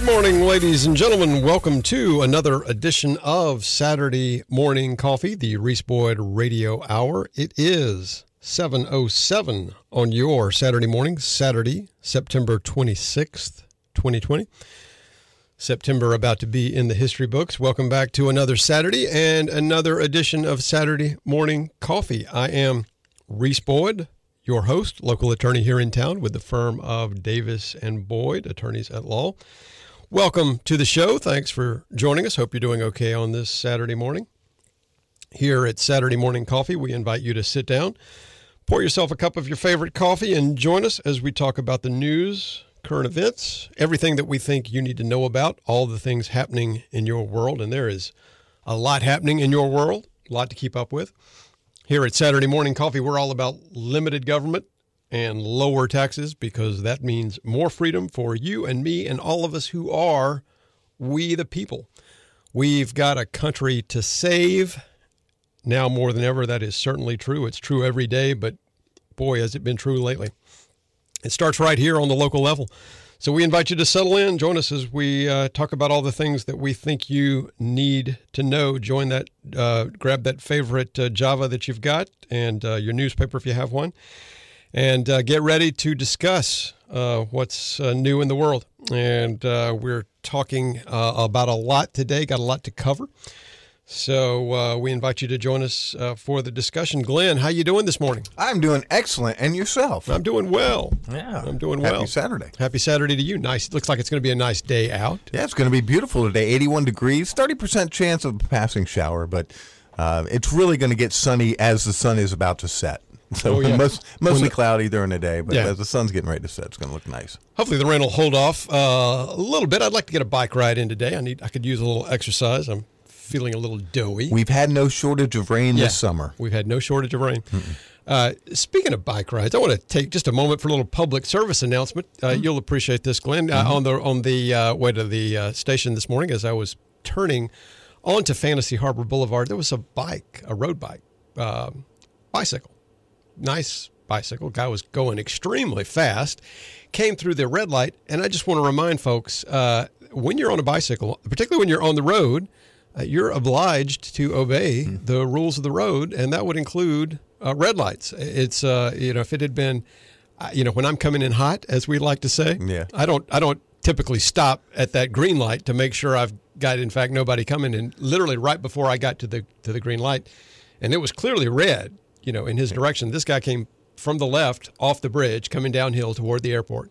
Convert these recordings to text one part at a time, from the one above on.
Good morning, ladies and gentlemen. Welcome to another edition of Saturday Morning Coffee, the Reese Boyd Radio Hour. It is 7.07 on your Saturday morning, Saturday, September 26th, 2020. September about to be in the history books. Welcome back to another Saturday and another edition of Saturday Morning Coffee. I am Reese Boyd, your host, local attorney here in town with the firm of Davis and Boyd, attorneys at law. Welcome to the show. Thanks for joining us. Hope you're doing okay on this Saturday morning. Here at Saturday Morning Coffee, we invite you to sit down, pour yourself a cup of your favorite coffee, and join us as we talk about the news, current events, everything that we think you need to know about, all the things happening in your world. And there is a lot happening in your world, a lot to keep up with. Here at Saturday Morning Coffee, we're all about limited government and lower taxes because that means more freedom for you and me and all of us who are we the people. We've got a country to save. Now more than ever, that is certainly true. It's true every day, but boy, has it been true lately. It starts right here on the local level. So we invite you to settle in, join us as we uh, talk about all the things that we think you need to know. Join that, uh, grab that favorite uh, Java that you've got and uh, your newspaper if you have one, and uh, get ready to discuss uh, what's uh, new in the world. And uh, we're talking uh, about a lot today, got a lot to cover. So uh, we invite you to join us uh, for the discussion. Glenn, how you doing this morning? I'm doing excellent, and yourself? I'm doing well. Yeah, I'm doing well. Happy. Saturday. Happy Saturday to you. Nice. Looks like it's going to be a nice day out. Yeah, it's going to be beautiful today. 81 degrees, 30 percent chance of a passing shower, but uh, it's really going to get sunny as the sun is about to set. So Oh, yeah. most, mostly the- cloudy during the day, but Yeah. as the sun's getting ready to set, it's going to look nice. Hopefully the rain will hold off uh, a little bit. I'd like to get a bike ride in today. I need. I could use a little exercise. I'm feeling a little doughy. We've had no shortage of rain Yeah. this summer. We've had no shortage of rain. Uh, speaking of bike rides, I want to take just a moment for a little public service announcement. Uh, You'll appreciate this, Glenn. Uh, on the on the uh, way to the uh, station this morning, as I was turning onto Fantasy Harbor Boulevard, there was a bike, a road bike, um bicycle, nice bicycle. Guy was going extremely fast, came through the red light, and I just want to remind folks uh, when you're on a bicycle, particularly when you're on the road, uh, you're obliged to obey the rules of the road, and that would include uh, red lights. It's uh, you know if it had been, uh, you know when I'm coming in hot, as we like to say, Yeah. I don't I don't typically stop at that green light to make sure I've got in fact nobody coming. And literally right before I got to the to the green light, and it was clearly red, you know, in his direction. This guy came from the left off the bridge, coming downhill toward the airport,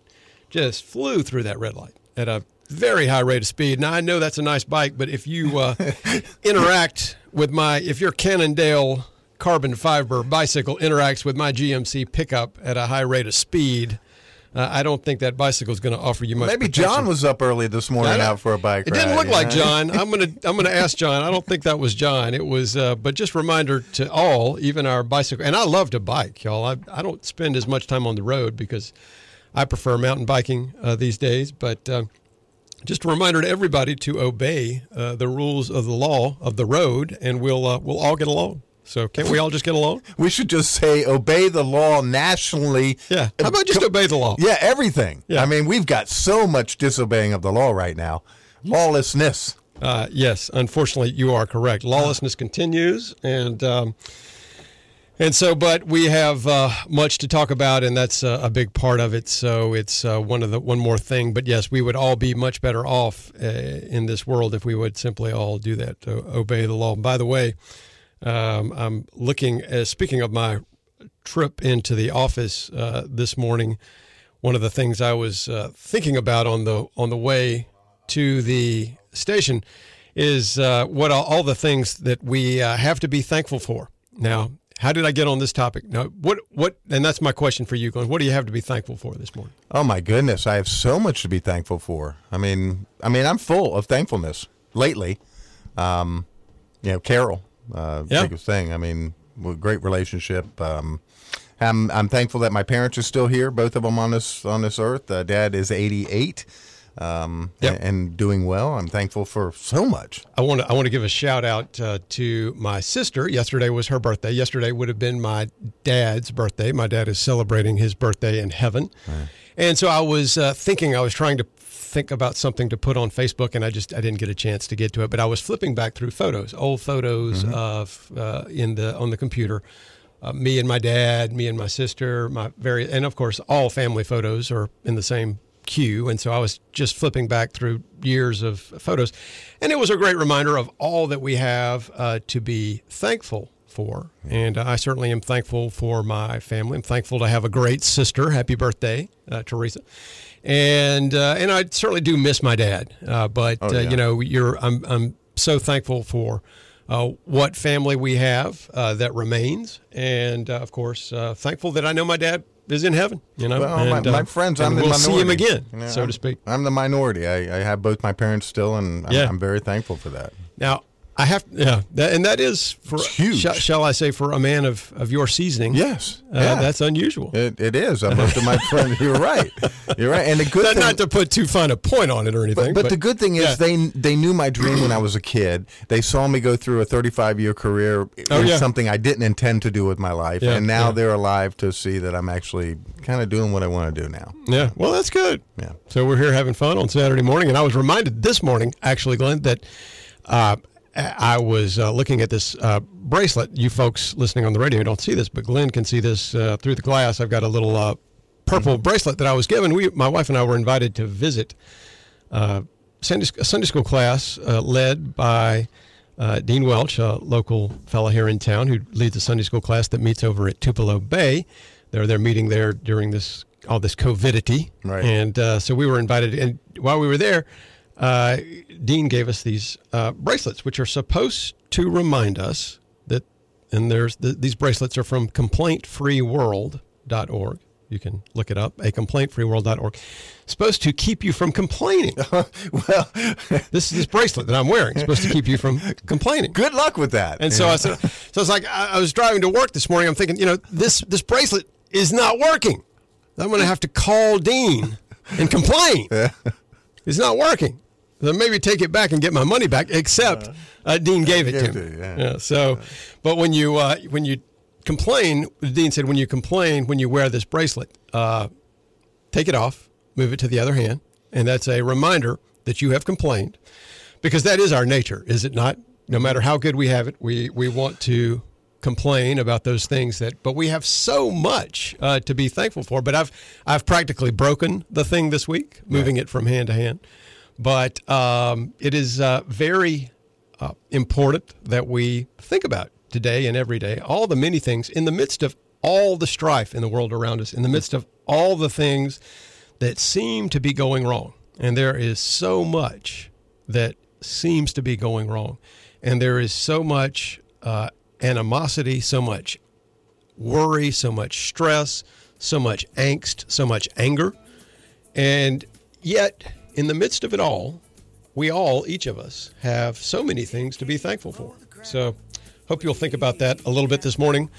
just flew through that red light at a very high rate of speed. Now I know that's a nice bike, but if you uh, interact with my, if your Cannondale carbon fiber bicycle interacts with my GMC pickup at a high rate of speed, uh, I don't think that bicycle is going to offer you much. Maybe protection. John was up early this morning out for a bike It ride. didn't look like. John. I'm gonna I'm gonna ask John. I don't think that was John. It was, uh, but just reminder to all, even our bicycle. And I love to bike, y'all. I I don't spend as much time on the road because I prefer mountain biking uh, these days. But uh, just a reminder to everybody to obey uh, the rules of the law of the road, and we'll uh, we'll all get along. So can't we all just get along? We should just say obey the law nationally. Yeah. How about just obey the law? Yeah, everything. Yeah. I mean, we've got so much disobeying of the law right now. Lawlessness. Uh, yes, unfortunately, you are correct. Lawlessness continues, and um, and so, but we have uh, much to talk about, and that's uh, a big part of it. So it's uh, one of the one more thing. But yes, we would all be much better off uh, in this world if we would simply all do that, to obey the law. By the way, um, I'm looking. Uh, speaking of my trip into the office uh, this morning, one of the things I was uh, thinking about on the on the way to the station is uh, what all, all the things that we uh, have to be thankful for. Now, how did I get on this topic? Now, what what? And that's my question for you, Glenn. What do you have to be thankful for this morning? Oh my goodness, I have so much to be thankful for. I mean, I mean, I'm full of thankfulness lately. Um, you know, Carol, uh, Yeah. biggest thing. I mean, great relationship. Um, I'm I'm thankful that my parents are still here, both of them on this on this earth. Uh, Dad is 88, um, Yep. and, and doing well. I'm thankful for so much. I want to I want to give a shout out uh, to my sister. Yesterday was her birthday. Yesterday would have been my dad's birthday. My dad is celebrating his birthday in heaven, and so I was uh, thinking I was trying to think about something to put on Facebook, and I just I didn't get a chance to get to it. But I was flipping back through photos, old photos of uh, in the on the computer. Uh, me and my dad, me and my sister, my very, and of course, all family photos are in the same queue. And so I was just flipping back through years of photos, and it was a great reminder of all that we have uh, to be thankful for. And I certainly am thankful for my family. I'm thankful to have a great sister. Happy birthday, uh, Teresa. And uh, and I certainly do miss my dad. Uh, but Oh, uh, yeah. you know, you're I'm I'm so thankful for uh, what family we have uh, that remains, and uh, of course, uh, thankful that I know my dad is in heaven. You know, Well, and, my, my friends, I'm the we'll minority. see him again, You know, so I'm- to speak. I'm the minority. I, I have both my parents still, and I'm. I'm very thankful for that. Now, I have, yeah, that, and that is for It's huge. Shall, shall I say, for a man of of your seasoning? Yes, uh, yeah. that's unusual. It, it is. Uh, most of my friends. You're right. You're right. And the good Not, thing, not to put too fine a point on it or anything, but, but the good thing is yeah. they they knew my dream when I was a kid. They saw me go through a 35 year career Oh, yeah. something I didn't intend to do with my life, and now they're alive to see that I'm actually kind of doing what I want to do now. Yeah, well, that's good. Yeah. So we're here having fun on Saturday morning, and I was reminded this morning, actually, Glenn, that uh, I was uh, looking at this uh, bracelet. You folks listening on the radio don't see this, but Glenn can see this uh, through the glass. I've got a little uh, purple bracelet that I was given. We, my wife and I, were invited to visit uh, Sunday, a Sunday school class uh, led by. Uh, Dean Welch, a local fellow here in town who leads a Sunday school class that meets over at Tupelo Bay. They're they're meeting there during this all this COVIDity, Right. And uh, so we were invited, and while we were there, uh, Dean gave us these uh, bracelets, which are supposed to remind us that, and there's the, these bracelets are from complaintfreeworld.org. You can look it up, a complaintfreeworld.org. Supposed to keep you from complaining. well, this is this bracelet that I'm wearing. It's supposed to keep you from complaining. good luck with that. And so I said, so it's like I, I was driving to work this morning. I'm thinking, you know, this this bracelet is not working. I'm going to have to call Dean and complain. It's not working. So maybe take it back and get my money back. Except uh, Dean gave it to me. you, yeah. So, but when you uh, when you complain, Dean said, when you complain, when you wear this bracelet, uh, take it off, move it to the other hand, and that's a reminder that you have complained, because that is our nature, is it not? No matter how good we have it, we we want to complain about those things that, but we have so much uh, to be thankful for. But I've I've practically broken the thing this week, moving it from hand to hand. But um, it is uh, very uh, important that we think about today and every day all the many things in the midst of all the strife in the world around us, in the midst of all the things that seem to be going wrong. And there is so much that seems to be going wrong. And there is so much uh, animosity, so much worry, so much stress, so much angst, so much anger. And yet, in the midst of it all, we all, each of us, have so many things to be thankful for. So, hope you'll think about that a little bit this morning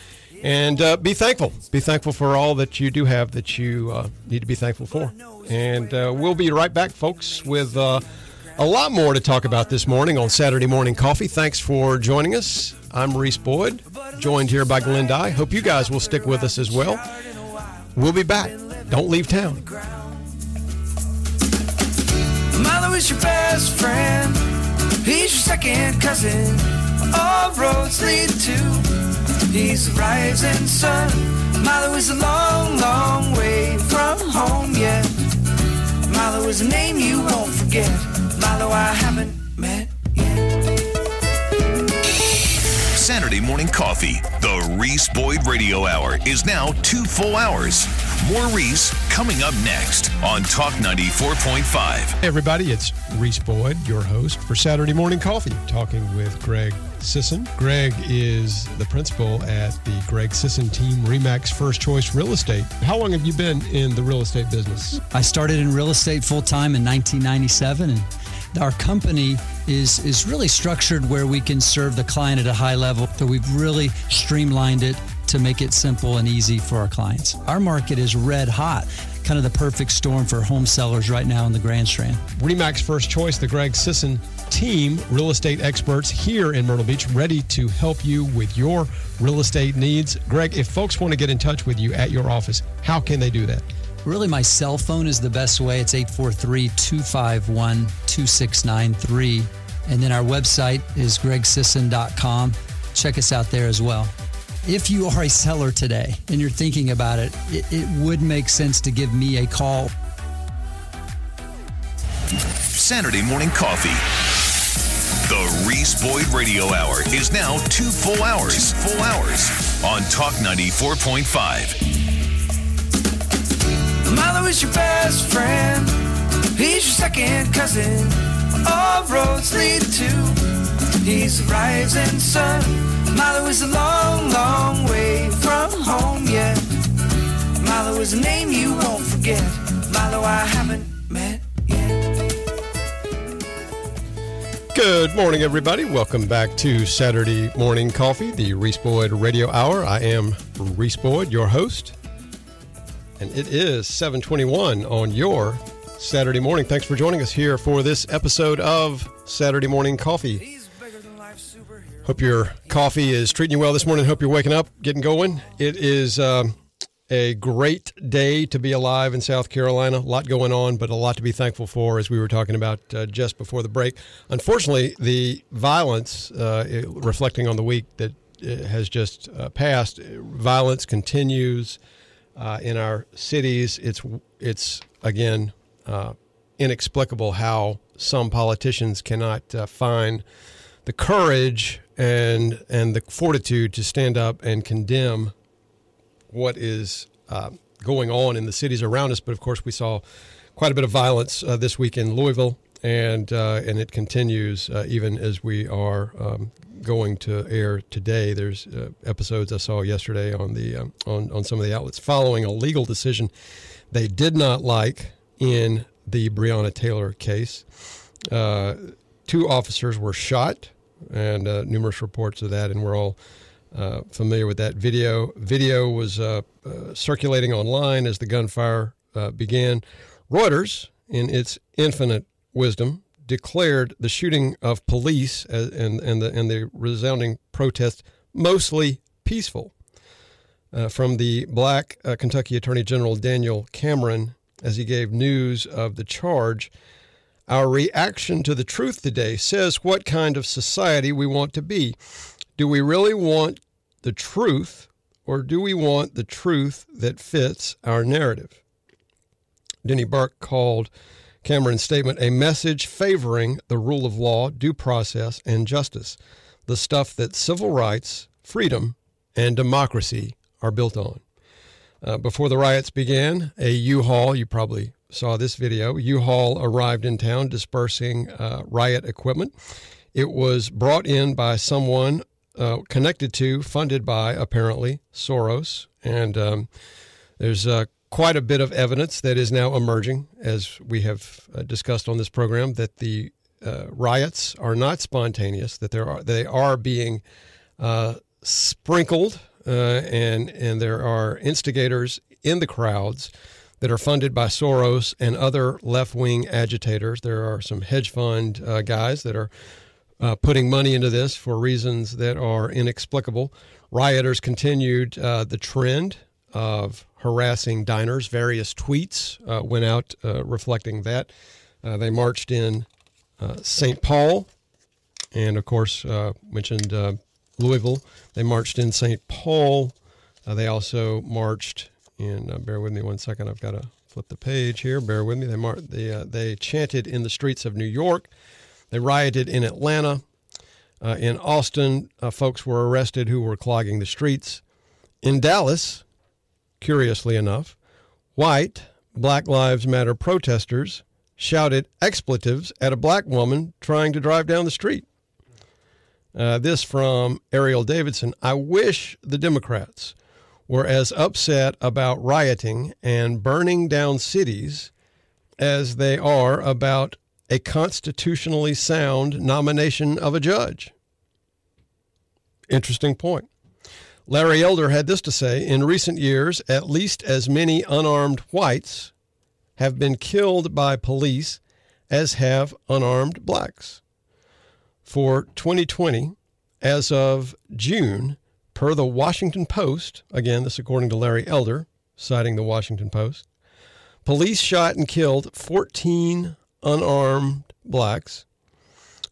and uh, be thankful. Be thankful for all that you do have that you uh, need to be thankful for. And uh, we'll be right back, folks, with uh, a lot more to talk about this morning on Saturday Morning Coffee. Thanks for joining us. I'm Reese Boyd, joined here by Glenn Dye. Hope you guys will stick with us as well. We'll be back. Don't leave town. Milo is your best friend. He's your second cousin. All roads lead to. He's the rising sun. Milo is a long, long way from home yet. Milo is a name you won't forget. Milo, I haven't met yet. Saturday morning coffee, the Reese Boyd Radio Hour is now two full hours. More Reese coming up next on Talk 94.5. Hey, everybody, it's Reese Boyd, your host for Saturday Morning Coffee, talking with Greg Sisson. Greg is the principal at the Greg Sisson Team Remax First Choice Real Estate. How long have you been in the real estate business? I started in real estate full time in 1997, and our company is is really structured where we can serve the client at a high level. So we've really streamlined it to make it simple and easy for our clients. Our market is red hot, kind of the perfect storm for home sellers right now in the Grand Strand. Remax First Choice, the Greg Sisson team, real estate experts here in Myrtle Beach, ready to help you with your real estate needs. Greg, if folks want to get in touch with you at your office, how can they do that? Really, my cell phone is the best way. It's 843 251 2693. And then our website is gregsisson.com. Check us out there as well. If you are a seller today and you're thinking about it, it, it would make sense to give me a call. Saturday morning coffee. The Reese Boyd Radio Hour is now two full hours. Two full hours on Talk 94.5. Milo is your best friend. He's your second cousin. All roads lead to. He's the rising sun. Milo is a long, long way from home yet. Milo is a name you won't forget. Milo, I haven't met yet. Good morning, everybody. Welcome back to Saturday Morning Coffee, the Reese Boyd Radio Hour. I am Reese Boyd, your host, and it is 721 on your Saturday morning. Thanks for joining us here for this episode of Saturday Morning Coffee. Hope your coffee is treating you well this morning. Hope you're waking up, getting going. It is um, a great day to be alive in South Carolina. A lot going on, but a lot to be thankful for, as we were talking about uh, just before the break. Unfortunately, the violence, uh, reflecting on the week that uh, has just uh, passed, violence continues uh, in our cities. It's it's again uh, inexplicable how some politicians cannot uh, find the courage and and the fortitude to stand up and condemn what is uh, going on in the cities around us. But of course, we saw quite a bit of violence uh, this week in Louisville, and uh, and it continues even as we are um, going to air today. There's uh, episodes I saw yesterday on the um, on on some of the outlets following a legal decision they did not like in the Breonna Taylor case. Uh, two officers were shot, and uh, numerous reports of that, and we're all uh, familiar with that video. Video was uh, uh, circulating online as the gunfire uh, began. Reuters, in its infinite wisdom, declared the shooting of police and and the and the resounding protest mostly peaceful. Uh, from the black uh, Kentucky Attorney General Daniel Cameron, as he gave news of the charge. Our reaction to the truth today says what kind of society we want to be. Do we really want the truth, or do we want the truth that fits our narrative? Denny Burk called Cameron's statement a message favoring the rule of law, due process, and justice, the stuff that civil rights, freedom, and democracy are built on. Uh, before the riots began, a U-Haul, you probably saw this video, U-Haul arrived in town dispersing uh, riot equipment. It was brought in by someone uh, connected to, funded by, apparently, Soros. And um, there's uh, quite a bit of evidence that is now emerging, as we have uh, discussed on this program, that the uh, riots are not spontaneous, that there are, they are being uh, sprinkled, uh, and and there are instigators in the crowds that are funded by Soros and other left wing agitators. There are some hedge fund uh, guys that are uh, putting money into this for reasons that are inexplicable. Rioters continued the trend of harassing diners. Various tweets uh, went out uh, reflecting that. Uh, they marched in uh, St. Paul, and of course, uh, mentioned uh, Louisville. They marched in St. Paul. They also marched in. Bear with me one second. I've got to flip the page here. Bear with me. They mar- they they chanted in the streets of New York. They rioted in Atlanta. In Austin, folks were arrested who were clogging the streets. In Dallas, curiously enough, white Black Lives Matter protesters shouted expletives at a black woman trying to drive down the street. Uh, this from Ariel Davidson. I wish the Democrats were as upset about rioting and burning down cities as they are about a constitutionally sound nomination of a judge. Interesting point. Larry Elder had this to say In recent years, at least as many unarmed whites have been killed by police as have unarmed blacks. For 2020, as of June, per the Washington Post, again, this according to Larry Elder, citing the Washington Post, police shot and killed 14 unarmed blacks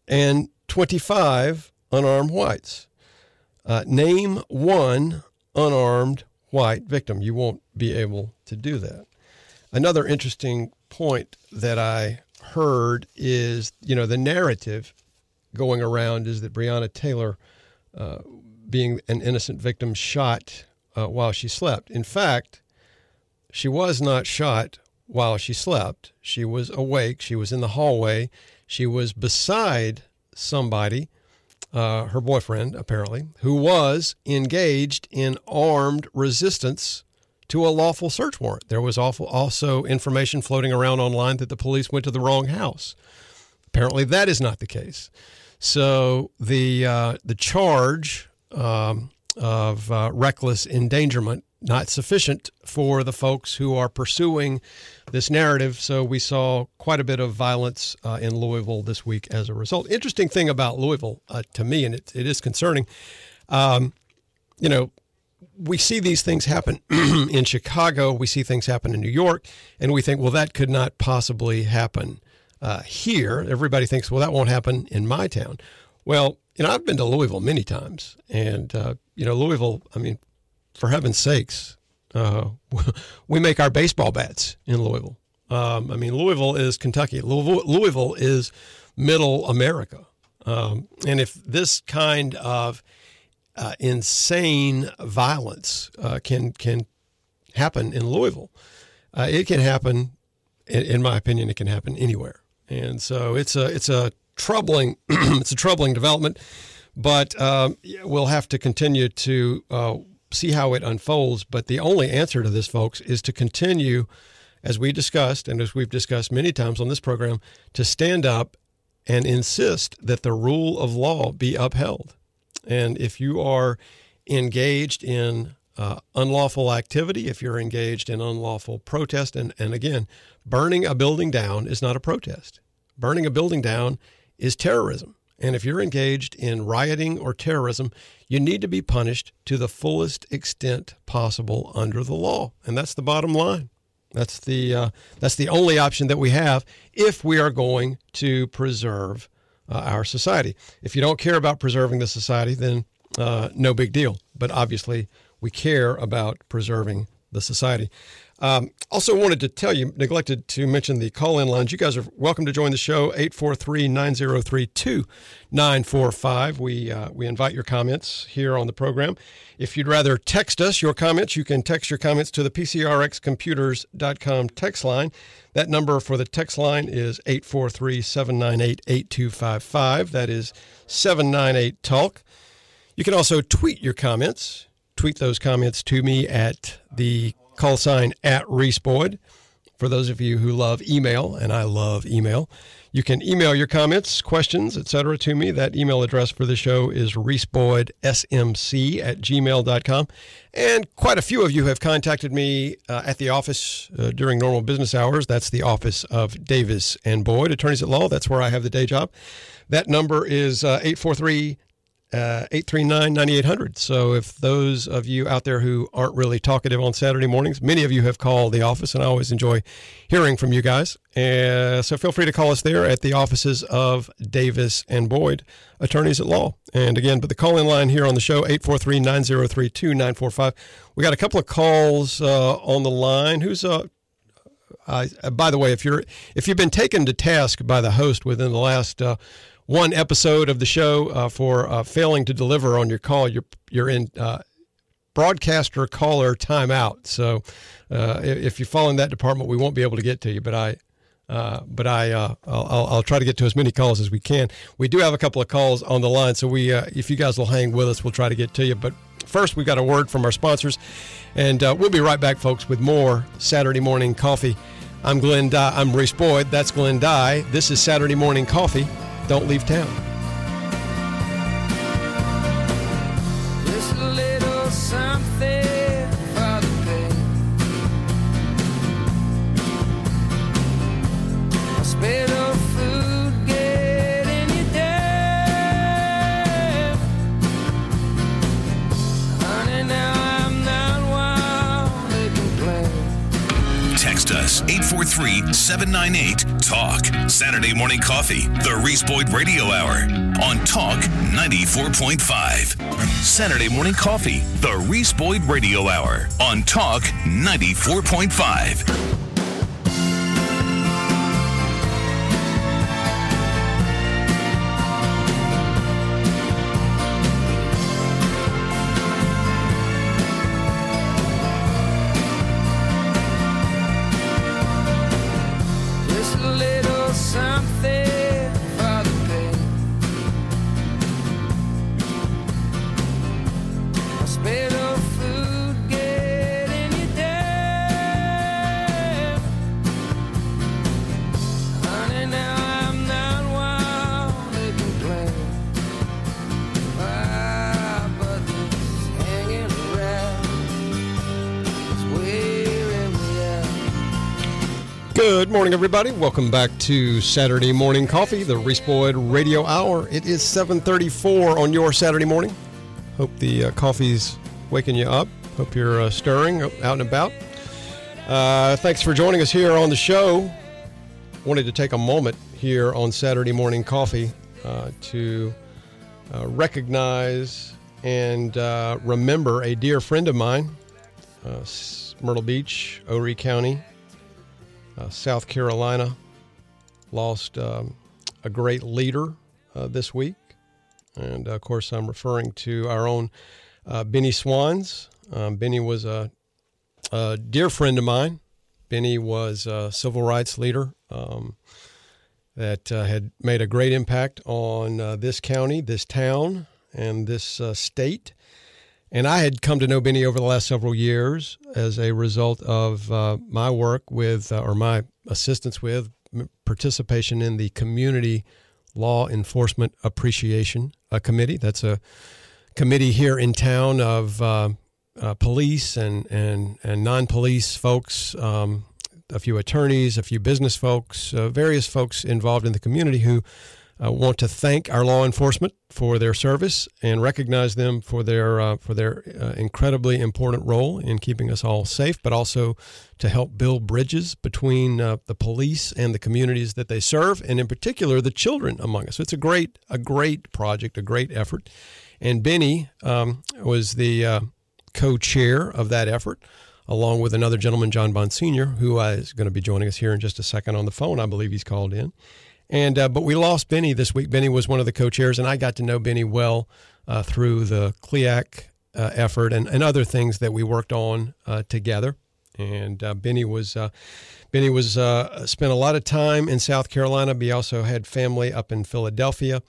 and 25 unarmed whites. Uh, name one unarmed white victim. You won't be able to do that. Another interesting point that I heard is, you know, the narrative going around is that Breonna Taylor, uh, being an innocent victim, shot uh, while she slept. In fact, she was not shot while she slept. She was awake. She was in the hallway. She was beside somebody, uh, her boyfriend, apparently, who was engaged in armed resistance to a lawful search warrant. There was also information floating around online that the police went to the wrong house. Apparently, that is not the case. So the uh, the charge um, of uh, reckless endangerment not sufficient for the folks who are pursuing this narrative. So we saw quite a bit of violence uh, in Louisville this week as a result. Interesting thing about Louisville uh, to me, and it, it is concerning. Um, you know, we see these things happen in Chicago, we see things happen in New York, and we think, well, that could not possibly happen uh, here. Everybody thinks, well, that won't happen in my town. Well, you know, I've been to Louisville many times, and uh, you know, Louisville. I mean, for heaven's sakes, uh, we make our baseball bats in Louisville. Um, I mean, Louisville is Kentucky. Louisville, Louisville is Middle America, um, and if this kind of uh, insane violence uh, can can happen in Louisville. Uh, it can happen, in, in, my opinion, it can happen anywhere. And so it's a it's a troubling it's a troubling development, but um, we'll have to continue to uh, see how it unfolds. But the only answer to this, folks, is to continue, as we discussed and as we've discussed many times on this program, to stand up and insist that the rule of law be upheld. And if you are engaged in uh, unlawful activity, if you're engaged in unlawful protest, and, and again, burning a building down is not a protest. Burning a building down is terrorism. And if you're engaged in rioting or terrorism, you need to be punished to the fullest extent possible under the law. And that's the bottom line. That's the uh, that's the only option that we have if we are going to preserve uh, our society. If you don't care about preserving the society, then uh, no big deal. But obviously, we care about preserving the society. Um, also, wanted to tell you, neglected to mention the call in lines. You guys are welcome to join the show, 843 903 2945. We, uh, we invite your comments here on the program. If you'd rather text us your comments, you can text your comments to the PCRXcomputers.com text line. That number for the text line is 843 798 8255. That is 798 Talk. You can also tweet your comments. Tweet those comments to me at the call sign at Reese Boyd. For those of you who love email, and I love email, you can email your comments, questions, etc. to me. That email address for the show is reeseboydsmc at gmail.com. And quite a few of you have contacted me uh, at the office uh, during normal business hours. That's the office of Davis and Boyd, attorneys at law. That's where I have the day job. That number is uh, 843 uh, 839 9800. So, if those of you out there who aren't really talkative on Saturday mornings, many of you have called the office, and I always enjoy hearing from you guys. Uh, so, feel free to call us there at the offices of Davis and Boyd, attorneys at law. And again, but the call in line here on the show, 843 903 2945. We got a couple of calls uh, on the line. Who's uh, uh, by the way, if you're if you've been taken to task by the host within the last uh, one episode of the show uh, for uh, failing to deliver on your call, you're you're in uh, broadcaster caller timeout. So uh, if you fall in that department, we won't be able to get to you. But I, uh, but I, uh, I'll, I'll- try to get to as many calls as we can. We do have a couple of calls on the line, so we, if you guys will hang with us, we'll try to get to you. But first, we've got a word from our sponsors, and we'll be right back, folks, with more Saturday morning coffee. I'm Glenn. Dye. I'm Reese Boyd. That's Glenn Dye. This is Saturday morning coffee. Don't leave town. 943 798 TALK. Saturday morning coffee, the Reese Boyd Radio Hour on Talk 94.5. Saturday morning coffee, the Reese Boyd Radio Hour on Talk 94.5. morning, everybody. Welcome back to Saturday Morning Coffee, the Reese Boyd Radio Hour. It is 7:34 on your Saturday morning. Hope the uh, coffee's waking you up. Hope you're uh, stirring out and about. Uh, thanks for joining us here on the show. Wanted to take a moment here on Saturday Morning Coffee uh, to uh, recognize and uh, remember a dear friend of mine, Myrtle Beach, Horry County, uh, South Carolina lost um, a great leader uh, this week. And of course, I'm referring to our own uh, Benny Swans. Um, Benny was a, a dear friend of mine. Benny was a civil rights leader um, that uh, had made a great impact on uh, this county, this town, and this uh, state. And I had come to know Benny over the last several years as a result of uh, my work with, uh, or my assistance with, participation in the Community Law Enforcement Appreciation uh, Committee. That's a committee here in town of uh, uh, police and, and, and non police folks, um, a few attorneys, a few business folks, uh, various folks involved in the community who uh, want to thank our law enforcement for their service and recognize them for their uh, for their uh, incredibly important role in keeping us all safe, but also to help build bridges between uh, the police and the communities that they serve, and in particular the children among us. It's a great a great project, a great effort, and Benny um, was the uh, co-chair of that effort. Along with another gentleman, John Bond Sr., who uh, going to be joining us here in just a second on the phone. I believe he's called in. And uh, but we lost Benny this week. Benny was one of the co-chairs, and I got to know Benny well uh, through the CLEAC uh, effort and, and other things that we worked on uh, together. And uh, Benny was uh, Benny was spent a lot of time in South Carolina. But he also had family up in Philadelphia.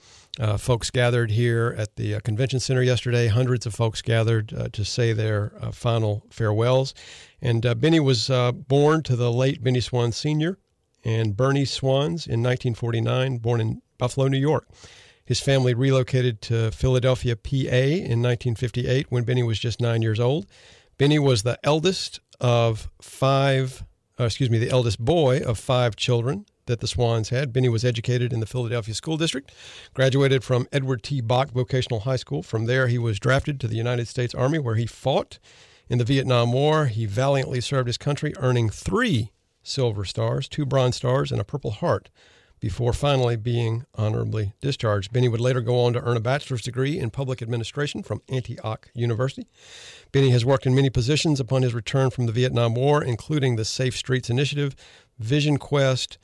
Folks gathered here at the convention center yesterday. Hundreds of folks gathered to say their final farewells. And Benny was born to the late Benny Swan Sr and Bernie Swans in 1949, born in Buffalo, New York. His family relocated to Philadelphia, PA in 1958 when Benny was just nine years old. Benny was the eldest of five, uh, excuse me, the eldest boy of five children that the Swans had. Benny was educated in the Philadelphia School District, graduated from Edward T. Bok Vocational High School. From there, he was drafted to the United States Army, where he fought in the Vietnam War. He valiantly served his country, earning three Silver Stars, two Bronze Stars, and a Purple Heart before finally being honorably discharged. Benny would later go on to earn a bachelor's degree in public administration from Antioch University. Benny has worked in many positions upon his return from the Vietnam War, including the Safe Streets Initiative, Vision Quest,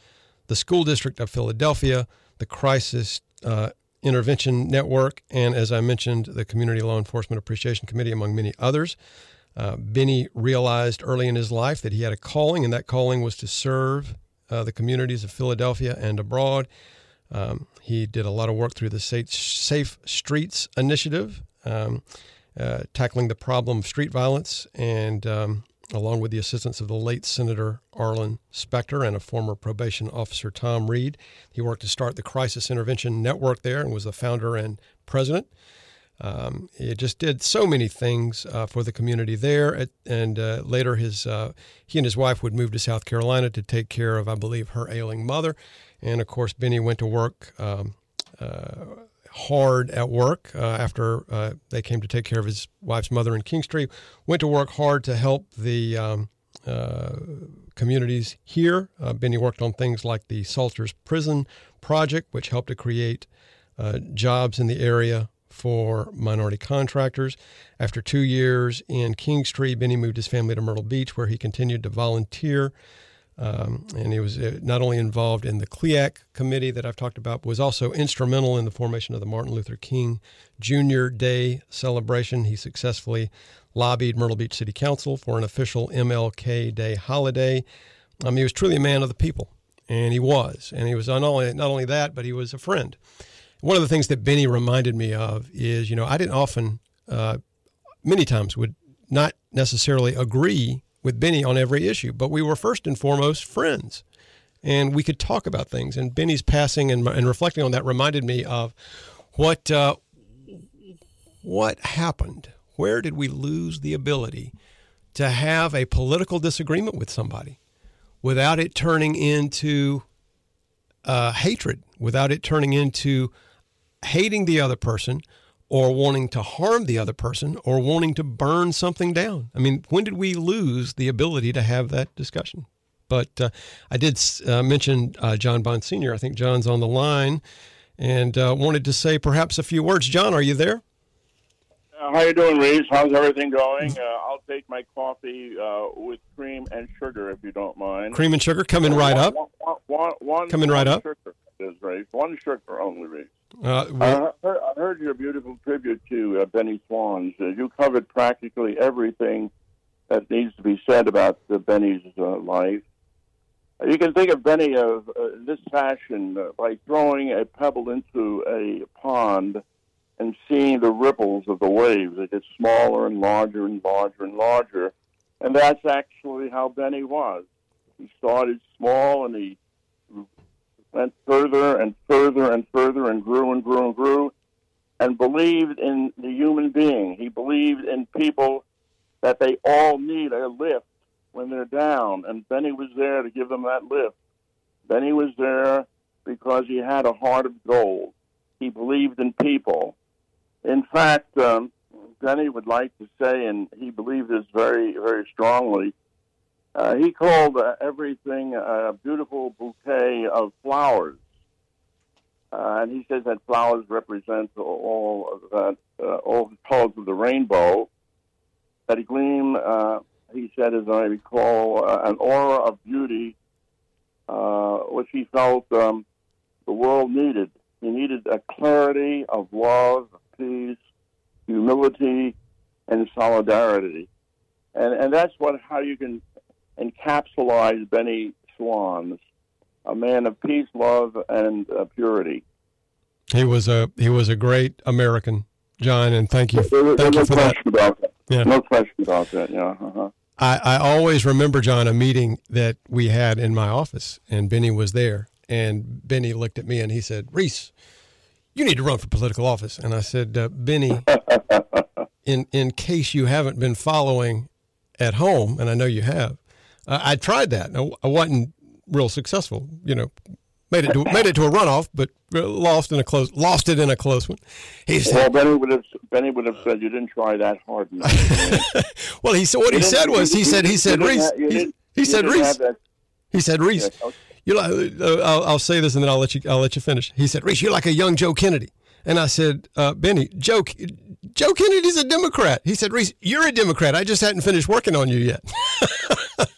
the School District of Philadelphia, the Crisis uh, Intervention Network, and as I mentioned, the Community Law Enforcement Appreciation Committee, among many others. Uh, Benny realized early in his life that he had a calling, and that calling was to serve uh, the communities of Philadelphia and abroad. Um, he did a lot of work through the Safe Streets Initiative, um, uh, tackling the problem of street violence, and um, along with the assistance of the late Senator Arlen Specter and a former probation officer, Tom Reed. He worked to start the Crisis Intervention Network there and was the founder and president. Um, he just did so many things uh, for the community there, and uh, later his uh, he and his wife would move to South Carolina to take care of, I believe, her ailing mother. And of course, Benny went to work um, uh, hard at work uh, after uh, they came to take care of his wife's mother in Kingstree. Went to work hard to help the um, communities here. Benny worked on things like the Salters Prison Project, which helped to create jobs in the area for minority contractors. After two years in Kingstree, Benny moved his family to Myrtle Beach, where he continued to volunteer um, and he was uh, not only involved in the CLEAC committee that I've talked about, but was also instrumental in the formation of the Martin Luther King Jr. Day celebration. He successfully lobbied Myrtle Beach City Council for an official MLK Day holiday. Um, he was truly a man of the people, and he was. And he was not only, not only that, but he was a friend. One of the things that Benny reminded me of is, you know, I didn't often, uh, many times, would not necessarily agree with Benny on every issue, but we were first and foremost friends. And we could talk about things. And Benny's passing and, and reflecting on that reminded me of what uh, what happened. Where did we lose the ability to have a political disagreement with somebody without it turning into uh, hatred, without it turning into hating the other person or wanting to harm the other person or wanting to burn something down. I mean, when did we lose the ability to have that discussion? But uh, I did uh, mention uh, John Bond Sr. I think John's on the line and uh, wanted to say perhaps a few words. John, are you there? Uh, how you doing, Reese? How's everything going? Uh, I'll take my coffee with cream and sugar, if you don't mind. Cream and sugar coming right up. One, one, one, coming right up. Sugar is Reese. One sugar only, Reese. Uh, I, heard, I heard your beautiful tribute to uh, Benny Swans. Uh, you covered practically everything that needs to be said about uh, Benny's uh, life. Uh, you can think of Benny of uh, this fashion, uh, like throwing a pebble into a pond and seeing the ripples of the waves. They get smaller and larger and larger and larger. And that's actually how Benny was. He started small and he went further and further and further and grew and grew and grew and believed in the human being. He believed in people that they all need a lift when they're down. And Benny was there to give them that lift. Benny was there because he had a heart of gold. He believed in people. In fact, um, Benny would like to say, and he believed this very, very strongly, uh, he called uh, everything a beautiful bouquet of flowers. Uh, and he says that flowers represent all of that, uh, all the colors of the rainbow. That he gleam, uh, he said, as I recall, uh, an aura of beauty, which he felt um, the world needed. He needed a clarity of love, peace, humility, and solidarity. And, and that's what how you can encapsulated Benny Swans, a man of peace, love, and uh, purity. He was a he was a great American, John, and thank you, there, thank no you for question that. About that. Yeah. No question about that. Yeah. Uh-huh. I, I always remember, John, a meeting that we had in my office, and Benny was there. And Benny looked at me and he said, Reese, you need to run for political office. And I said, uh, Benny, in, in case you haven't been following at home, and I know you have, uh, I tried that. I, wasn't real successful. You know, made it to, made it to a runoff, but lost in a close lost it in a close one. He said, well, Benny would have Benny would have said you didn't try that hard enough. well, he said what he said was he said he said Reese he, said Reese he said Reese. You know, I'll, I'll say this and then I'll let you I'll let you finish. He said Reese, you're like a young Joe Kennedy. And I said, uh, Benny, Joe, Joe Kennedy's a Democrat. He said, Reese, you're a Democrat. I just hadn't finished working on you yet.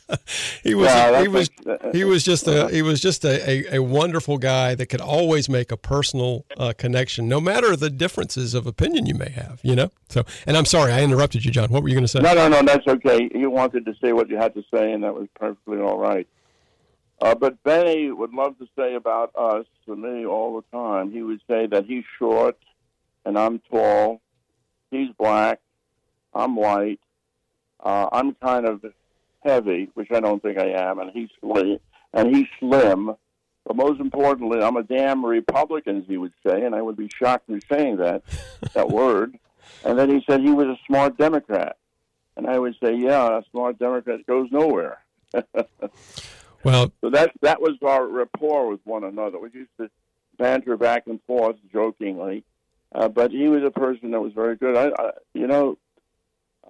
he was Yeah, he was like- he was just a he was just a, a, a wonderful guy that could always make a personal uh, connection, no matter the differences of opinion you may have. You know. So, and I'm sorry I interrupted you, John. What were you going to say? No, no, no, that's okay. You wanted to say what you had to say, and that was perfectly all right. Uh, but Benny would love to say about us, to me, all the time. He would say that he's short and I'm tall. He's black. I'm white. Uh, I'm kind of heavy, which I don't think I am, and he's slim. And he's slim. But most importantly, I'm a damn Republican, as he would say, and I would be shocked in saying that that word. And then he said he was a smart Democrat. And I would say, yeah, a smart Democrat goes nowhere. Well, So that that was our rapport with one another. We used to banter back and forth jokingly, uh, but he was a person that was very good. I, I you know,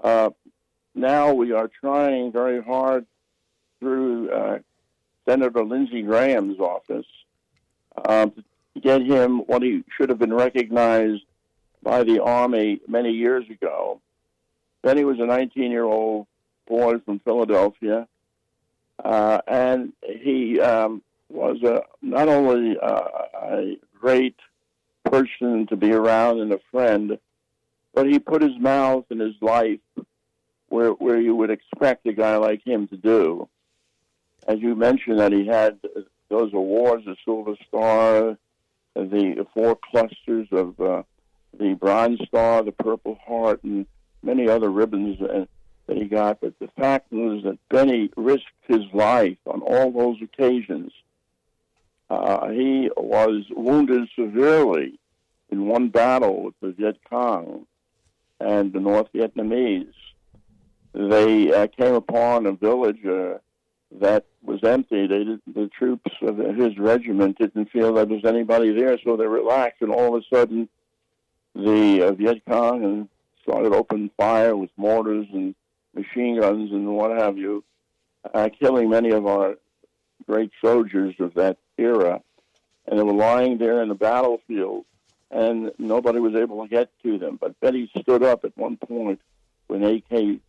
uh, now we are trying very hard through uh, Senator Lindsey Graham's office um, to get him what he should have been recognized by the Army many years ago. He was a 19-year-old boy from Philadelphia uh, and he um, was a, not only uh, a great person to be around and a friend, but he put his mouth and his life where where you would expect a guy like him to do. As you mentioned, that he had those awards, the Silver Star, the four clusters of uh, the Bronze Star, the Purple Heart, and many other ribbons. That he got, but the fact was that Benny risked his life on all those occasions. Uh, he was wounded severely in one battle with the Viet Cong and the North Vietnamese. They uh, came upon a village uh, that was empty. They did, the troops of his regiment didn't feel that there was anybody there, so they relaxed, and all of a sudden, the uh, Viet Cong started open fire with mortars and machine guns and what have you, uh, killing many of our great soldiers of that era. And they were lying there in the battlefield, and nobody was able to get to them. But Betty stood up at one point with an AK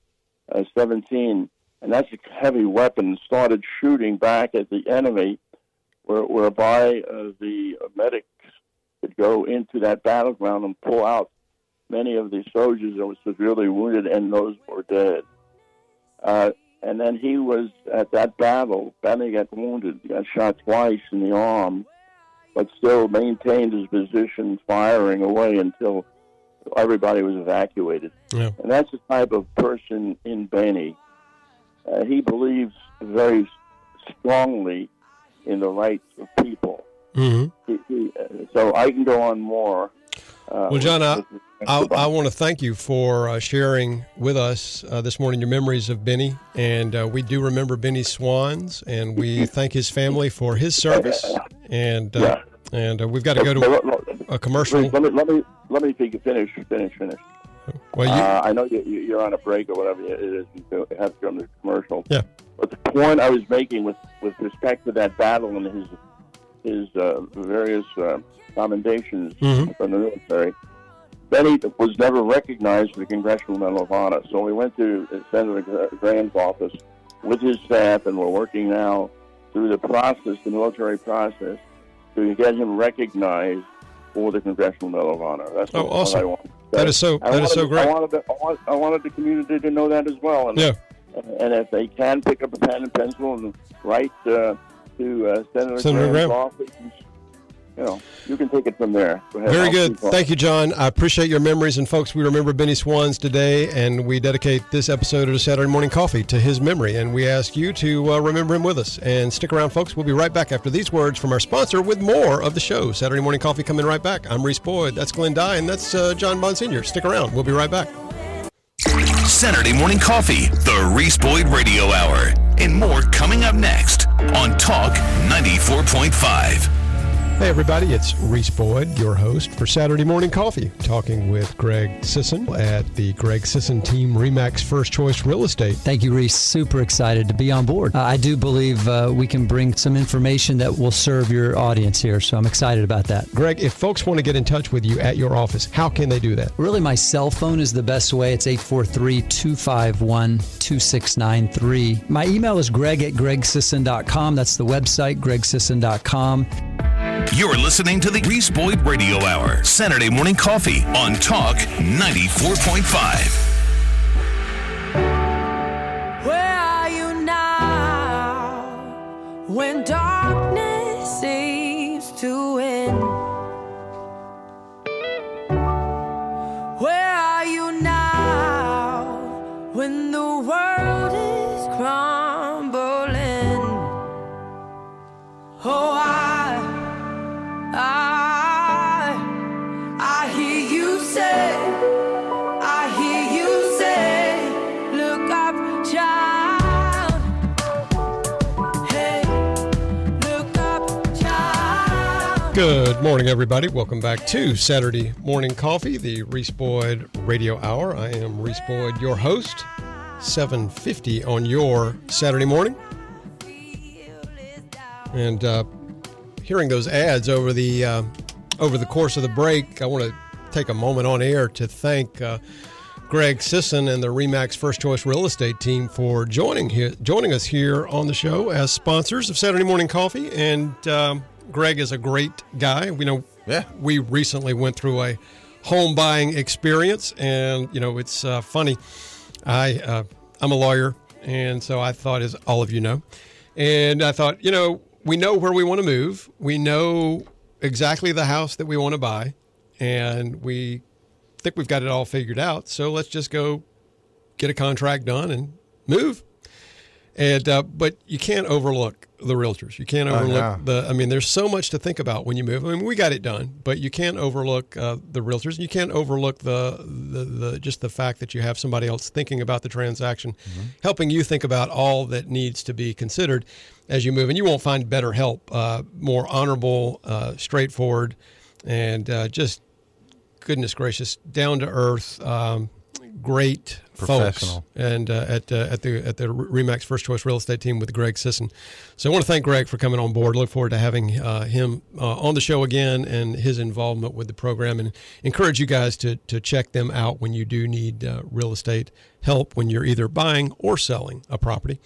uh, 17, and that's a heavy weapon, started shooting back at the enemy, where, whereby uh, the medics could go into that battleground and pull out many of the soldiers that were severely wounded, and those were dead. Uh, and then he was at that battle. Benny got wounded, got shot twice in the arm, but still maintained his position, firing away until everybody was evacuated. Yeah. And that's the type of person in Benny. Uh, he believes very strongly in the rights of people. hmm He, he, uh, so I can go on more. Uh, Well, John, I, with- with- I, I want to thank you for uh, sharing with us uh, this morning your memories of Benny. And uh, we do remember Benny Swans, and we thank his family for his service. And uh, Yeah. and uh, we've got to go to a commercial. Let me let me let me think- finish finish finish. Well, you, Uh, I know you, you're on a break or whatever it is. You have to go to the commercial. Yeah. But the point I was making with, with respect to that battle and his his uh, various uh, commendations Mhm. from the military, Benny was never recognized for the Congressional Medal of Honor. So we went to Senator Gra- Graham's office with his staff, and we're working now through the process, the military process, to get him recognized for the Congressional Medal of Honor. That's Oh, what awesome. I want. to That is so- that is wanted- so great. I wanted, the, I, want, I wanted the community to know that as well. And, yeah. and if they can pick up a pen and pencil and write uh, to uh, Senator, Senator Graham's Graham. office, you know, you can take it from there. Go ahead. Very I'll good. Thank you, John. I appreciate your memories. And, folks, we remember Benny Swans today, and we dedicate this episode of Saturday Morning Coffee to his memory. And we ask you to uh, remember him with us. And stick around, folks. We'll be right back after these words from our sponsor with more of the show. Saturday Morning Coffee coming right back. I'm Reese Boyd. That's Glenn Dye, and that's uh, John Bond Sr. Stick around. We'll be right back. Saturday morning coffee, the Reese Boyd Radio Hour, and more coming up next on Talk 94.5. Hey, everybody, it's Reese Boyd, your host for Saturday Morning Coffee, talking with Greg Sisson at the Greg Sisson Team Remax First Choice Real Estate. Thank you, Reese. Super excited to be on board. Uh, I do believe uh, we can bring some information that will serve your audience here, so I'm excited about that. Greg, if folks want to get in touch with you at your office, how can they do that? Really, my cell phone is the best way. It's 843 251 2693. My email is greg at gregsisson.com. That's the website, gregsisson.com. You're listening to the Reese Boyd Radio Hour, Saturday morning coffee on Talk 94.5. Where are you now when darkness seems to win? Where are you now when the world is crumbling? Oh, Good morning, everybody. Welcome back to Saturday Morning Coffee, the Reese Boyd Radio Hour. I am Reese Boyd, your host. 750 on your Saturday morning. And uh, hearing those ads over the uh, over the course of the break, I want to take a moment on air to thank uh, Greg Sisson and the Remax First Choice Real Estate team for joining here, joining us here on the show as sponsors of Saturday Morning Coffee. And um, Greg is a great guy. We know Yeah. we recently went through a home buying experience, and you know it's uh, funny. I uh, I'm a lawyer, and so I thought, as all of you know, and I thought, you know, we know where we want to move. We know exactly the house that we want to buy, and we think we've got it all figured out. So let's just go get a contract done and move. And uh, but you can't overlook the realtors. You can't overlook know. the. I mean, there's so much to think about when you move. I mean, we got it done, but you can't overlook uh, the realtors. You can't overlook the, the the just the fact that you have somebody else thinking about the transaction, helping you think about all that needs to be considered as you move. And you won't find better help, uh, more honorable, uh, straightforward, and uh, just goodness gracious, down to earth, um, great folks, and uh, at uh, at the at the Remax First Choice Real Estate team with Greg Sisson. So I want to thank Greg for coming on board. Look forward to having uh, him uh, on the show again and his involvement with the program, and encourage you guys to to check them out when you do need uh, real estate help when you're either buying or selling a property.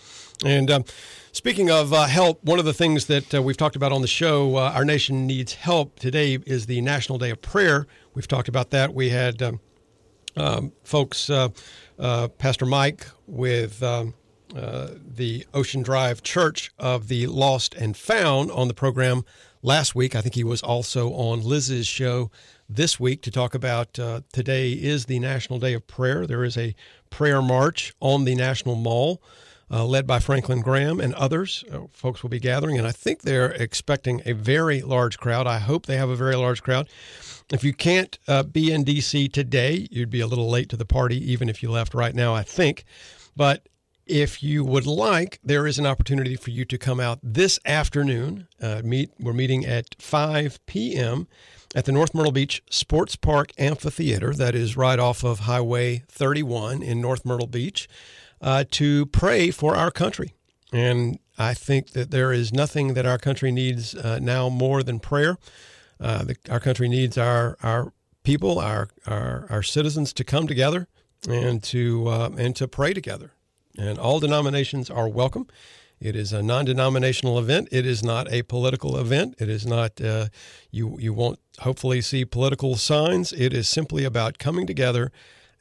And um, speaking of uh, help, one of the things that we've talked about on the show, our nation needs help. Today is the National Day of Prayer. We've talked about that. We had. Um, um, folks, uh, Pastor Mike with um, uh, the Ocean Drive Church of the Lost and Found on the program last week. I think he was also on Liz's show this week to talk about uh, today is the National Day of Prayer. There is a prayer march on the National Mall. Uh, led by Franklin Graham and others. Uh, folks will be gathering, and I think they're expecting a very large crowd. I hope they have a very large crowd. If you can't uh, be in D.C. today, you'd be a little late to the party, even if you left right now, I think. But if you would like, there is an opportunity for you to come out this afternoon. Uh, meet. We're meeting at 5 p.m. at the North Myrtle Beach Sports Park Amphitheater. That is right off of Highway 31 in North Myrtle Beach uh, to pray for our country. And I think that there is nothing that our country needs uh, now more than prayer. Uh, the, our country needs our our people, our, our our citizens to come together and to uh, and to pray together. And all denominations are welcome. It is a non-denominational event. It is not a political event. It is not uh, you you won't hopefully see political signs. It is simply about coming together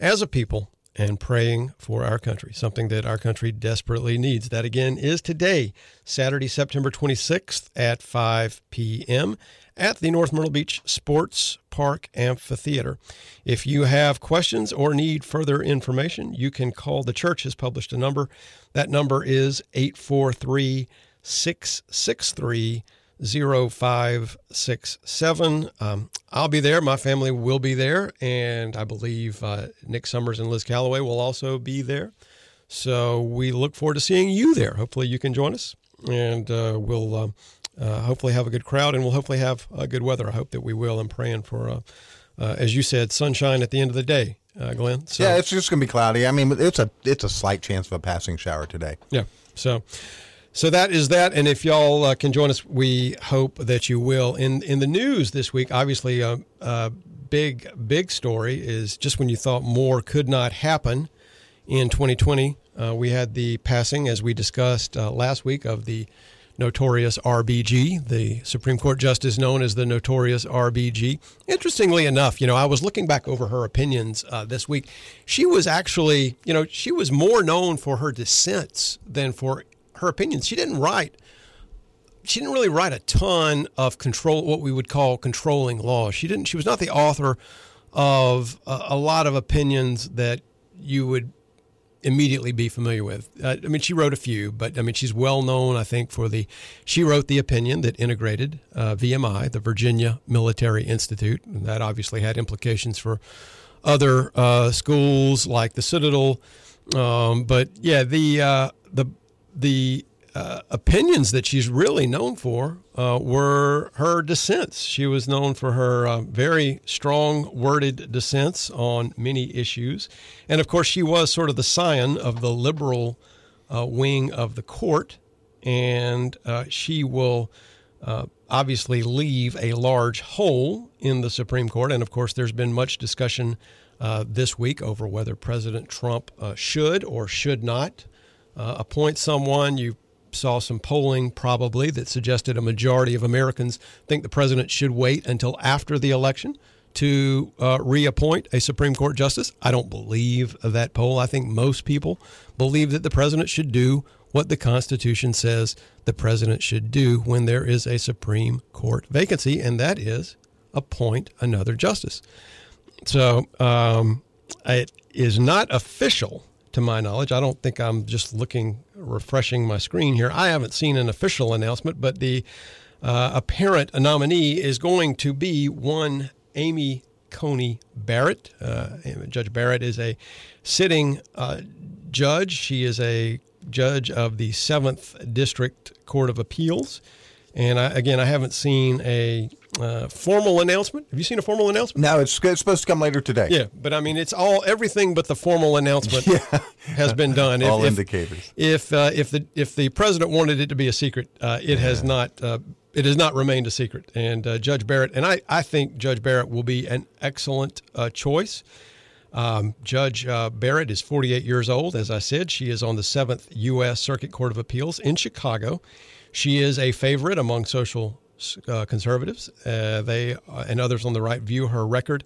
as a people and praying for our country, something that our country desperately needs. That again is today, Saturday, September 26th at 5 p.m. at the North Myrtle Beach Sports Park Amphitheater. If you have questions or need further information, you can call the church has published a number. That number is 843 663 0567. Um, I'll be there. My family will be there. And I believe uh, Nick Summers and Liz Calloway will also be there. So we look forward to seeing you there. Hopefully you can join us. And uh, we'll, uh, uh, hopefully have a good crowd, and we'll hopefully have uh, good weather. I hope that we will. I'm praying for, uh, uh, as you said, sunshine at the end of the day, uh, Glenn. So, Yeah, it's just going to be cloudy. I mean, it's a it's a slight chance of a passing shower today. Yeah. So, so that is that. And if y'all uh, can join us, we hope that you will. In in the news this week, obviously, a uh, uh, big big story is just when you thought more could not happen in 2020, uh, we had the passing, as we discussed uh, last week, of the notorious RBG, the Supreme Court justice known as the notorious RBG. Interestingly enough, you know, I was looking back over her opinions uh, this week. She was actually, you know, she was more known for her dissents than for her opinions. She didn't write. She didn't really write a ton of control, what we would call controlling law. She didn't. She was not the author of a, a lot of opinions that you would immediately be familiar with. Uh, I mean, she wrote a few, but I mean, she's well known, I think, for the. She wrote the opinion that integrated uh, VMI, the Virginia Military Institute, and that obviously had implications for other uh, schools like the Citadel. Um, but yeah, the uh, the the uh, opinions that she's really known for uh, were her dissents. She was known for her uh, very strong worded dissents on many issues. And of course, she was sort of the scion of the liberal uh, wing of the court. And uh, she will uh, obviously leave a large hole in the Supreme Court. And of course, there's been much discussion this week over whether President Trump should or should not appoint someone. You saw some polling probably that suggested a majority of Americans think the president should wait until after the election to uh, reappoint a Supreme Court justice. I don't believe that poll. I think most people believe that the president should do what the Constitution says the president should do when there is a Supreme Court vacancy, and that is appoint another justice. So um, it is not official to my knowledge. I don't think I'm just looking, refreshing my screen here. I haven't seen an official announcement, but the uh, apparent nominee is going to be one Amy Coney Barrett. Uh, judge Barrett is a sitting uh, judge. She is a judge of the Seventh District Court of Appeals. And I, again, I haven't seen a uh, formal announcement. Have you seen a formal announcement? No, it's, it's supposed to come later today. Yeah, but I mean, it's all everything but the formal announcement has been done. All indicators. If uh, if the if the president wanted it to be a secret, uh, it has not. Uh, it has not remained a secret. And uh, Judge Barrett, and I, I think Judge Barrett will be an excellent uh, choice. Um, Judge uh, Barrett is 48 years old. As I said, she is on the Seventh U.S. Circuit Court of Appeals in Chicago. She is a favorite among social uh, conservatives. Uh, they uh, and others on the right view her record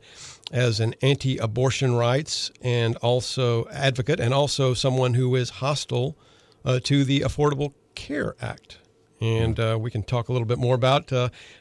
as an anti-abortion rights and also advocate, and also someone who is hostile uh, to the Affordable Care Act. And uh, we can talk a little bit more about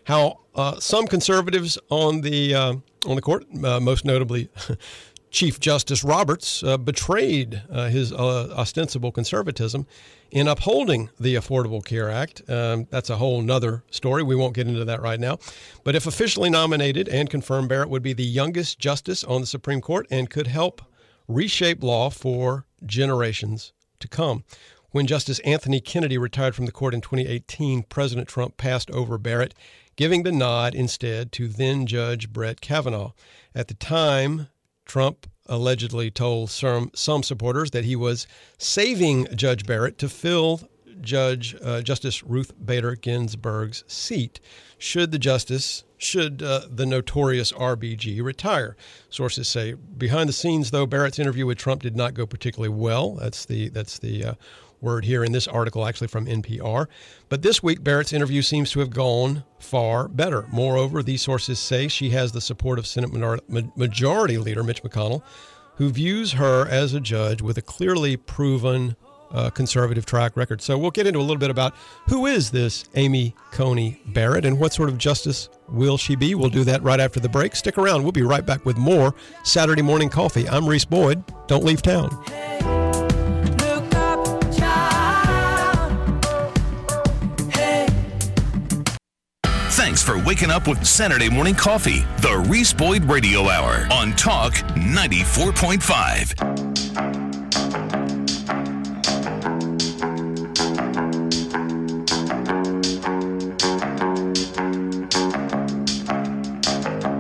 how some conservatives on the on the court, most notably Chief Justice Roberts uh, betrayed uh, his uh, ostensible conservatism in upholding the Affordable Care Act. Um, that's a whole nother story. We won't get into that right now. But if officially nominated and confirmed, Barrett would be the youngest justice on the Supreme Court and could help reshape law for generations to come. When Justice Anthony Kennedy retired from the court in 2018, President Trump passed over Barrett, giving the nod instead to then Judge Brett Kavanaugh. At the time, Trump allegedly told some, some supporters that he was saving Judge Barrett to fill Judge uh, Justice Ruth Bader Ginsburg's seat should the justice should uh, the notorious RBG retire. Sources say behind the scenes, though, Barrett's interview with Trump did not go particularly well. That's the that's the uh, word here in this article, actually from NPR. But this week, Barrett's interview seems to have gone far better. Moreover, these sources say she has the support of Senate Majority Leader Mitch McConnell, who views her as a judge with a clearly proven uh, conservative track record. So we'll get into a little bit about who is this Amy Coney Barrett and what sort of justice will she be. We'll do that right after the break. Stick around. We'll be right back with more Saturday Morning Coffee. I'm Reese Boyd. Don't leave town. waking up with Saturday morning coffee, the Reese Boyd Radio Hour on Talk 94.5.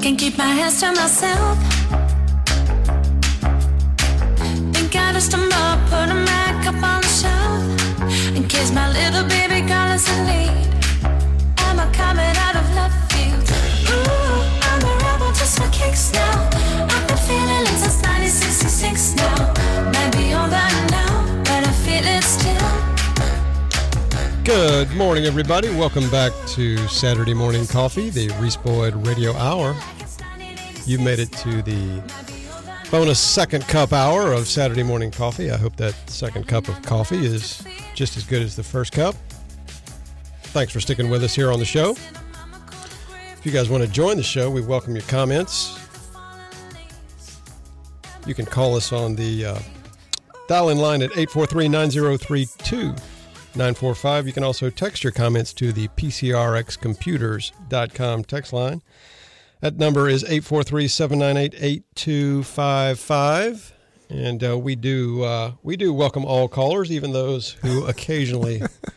Can't keep my hands to myself. Think I just about put back up on the shelf. and kiss my little baby girl is asleep. Kicks now. I've been feeling it since 1966 now. Maybe older now, but I feel it still. Good morning, everybody. Welcome back to Saturday Morning Coffee, the Reese Boyd Radio Hour. You've made it to the bonus second cup hour of Saturday Morning Coffee. I hope that second cup of coffee is just as good as the first cup. Thanks for sticking with us here on the show. If you guys want to join the show, we welcome your comments. You can call us on the uh, dial in line at 843 9032 945. You can also text your comments to the PCRXcomputers.com text line. That number is 843 798 8255. And uh, we do uh, we do welcome all callers, even those who occasionally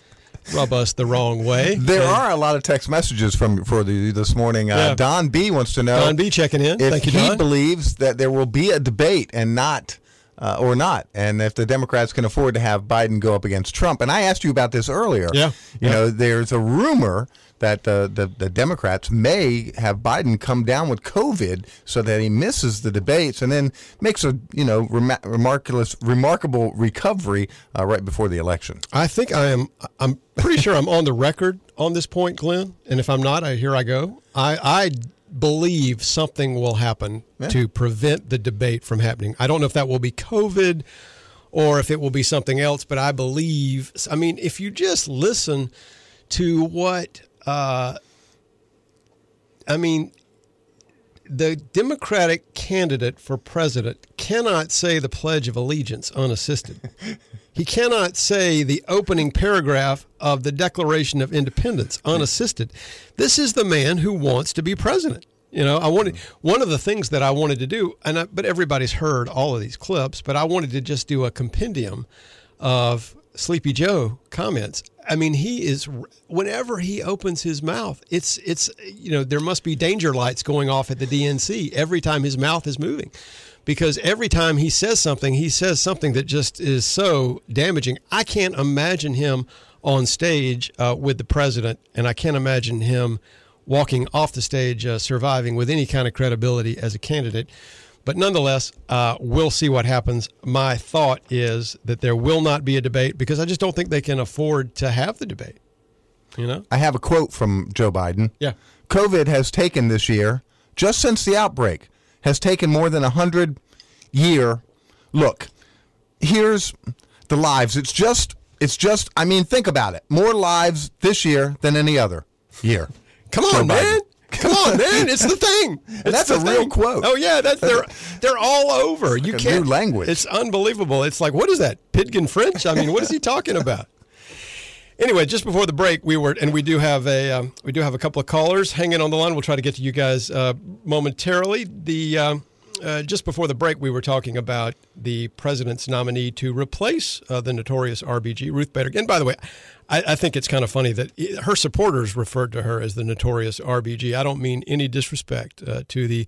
rub us the wrong way. There And are a lot of text messages from for the this morning. Uh, Yeah. Don B wants to know Don B checking in. if Thank you, he Don. believes that there will be a debate and not uh, or not, and if the Democrats can afford to have Biden go up against Trump. And I asked you about this earlier. Yeah. you Yeah. know, there's a rumor that the, the the Democrats may have Biden come down with COVID so that he misses the debates and then makes a you know rema- remarkable remarkable recovery uh, right before the election. I think I am. I'm pretty sure I'm on the record on this point, Glenn. And if I'm not, I here I go. I I believe something will happen to prevent the debate from happening. I don't know if that will be COVID or if it will be something else, but I believe. I mean, if you just listen to what uh, I mean, the Democratic candidate for president cannot say the Pledge of Allegiance unassisted. he cannot say the opening paragraph of the Declaration of Independence unassisted. This is the man who wants to be president. You know, I wanted one of the things that I wanted to do, and I, but everybody's heard all of these clips, but I wanted to just do a compendium of Sleepy Joe comments. I mean, he is whenever he opens his mouth, it's it's you know there must be danger lights going off at the DNC every time his mouth is moving, because every time he says something, he says something that just is so damaging. I can't imagine him on stage uh, with the president, and I can't imagine him walking off the stage uh, surviving with any kind of credibility as a candidate. But nonetheless, uh, we'll see what happens. My thought is that there will not be a debate because I just don't think they can afford to have the debate. You know? I have a quote from Joe Biden. Yeah. COVID has taken this year, just since the outbreak, has taken more than a hundred year look. Here's the lives. It's just it's just I mean, think about it. More lives this year than any other year. Come on, Joe Biden. Come on, man. It's the thing. It's that's a real thing. quote. Oh yeah, that's they're they're all over. you like a can't new language. It's unbelievable. It's like what is that? Pidgin French? I mean, what is he talking about? Anyway, just before the break, we were, and we do have a, um, we do have a couple of callers hanging on the line. We'll try to get to you guys uh, momentarily. The um, uh, just before the break, we were talking about the president's nominee to replace uh, the notorious RBG, Ruth Bader. And by the way, I, I think it's kind of funny that her supporters referred to her as the notorious RBG. I don't mean any disrespect uh, to the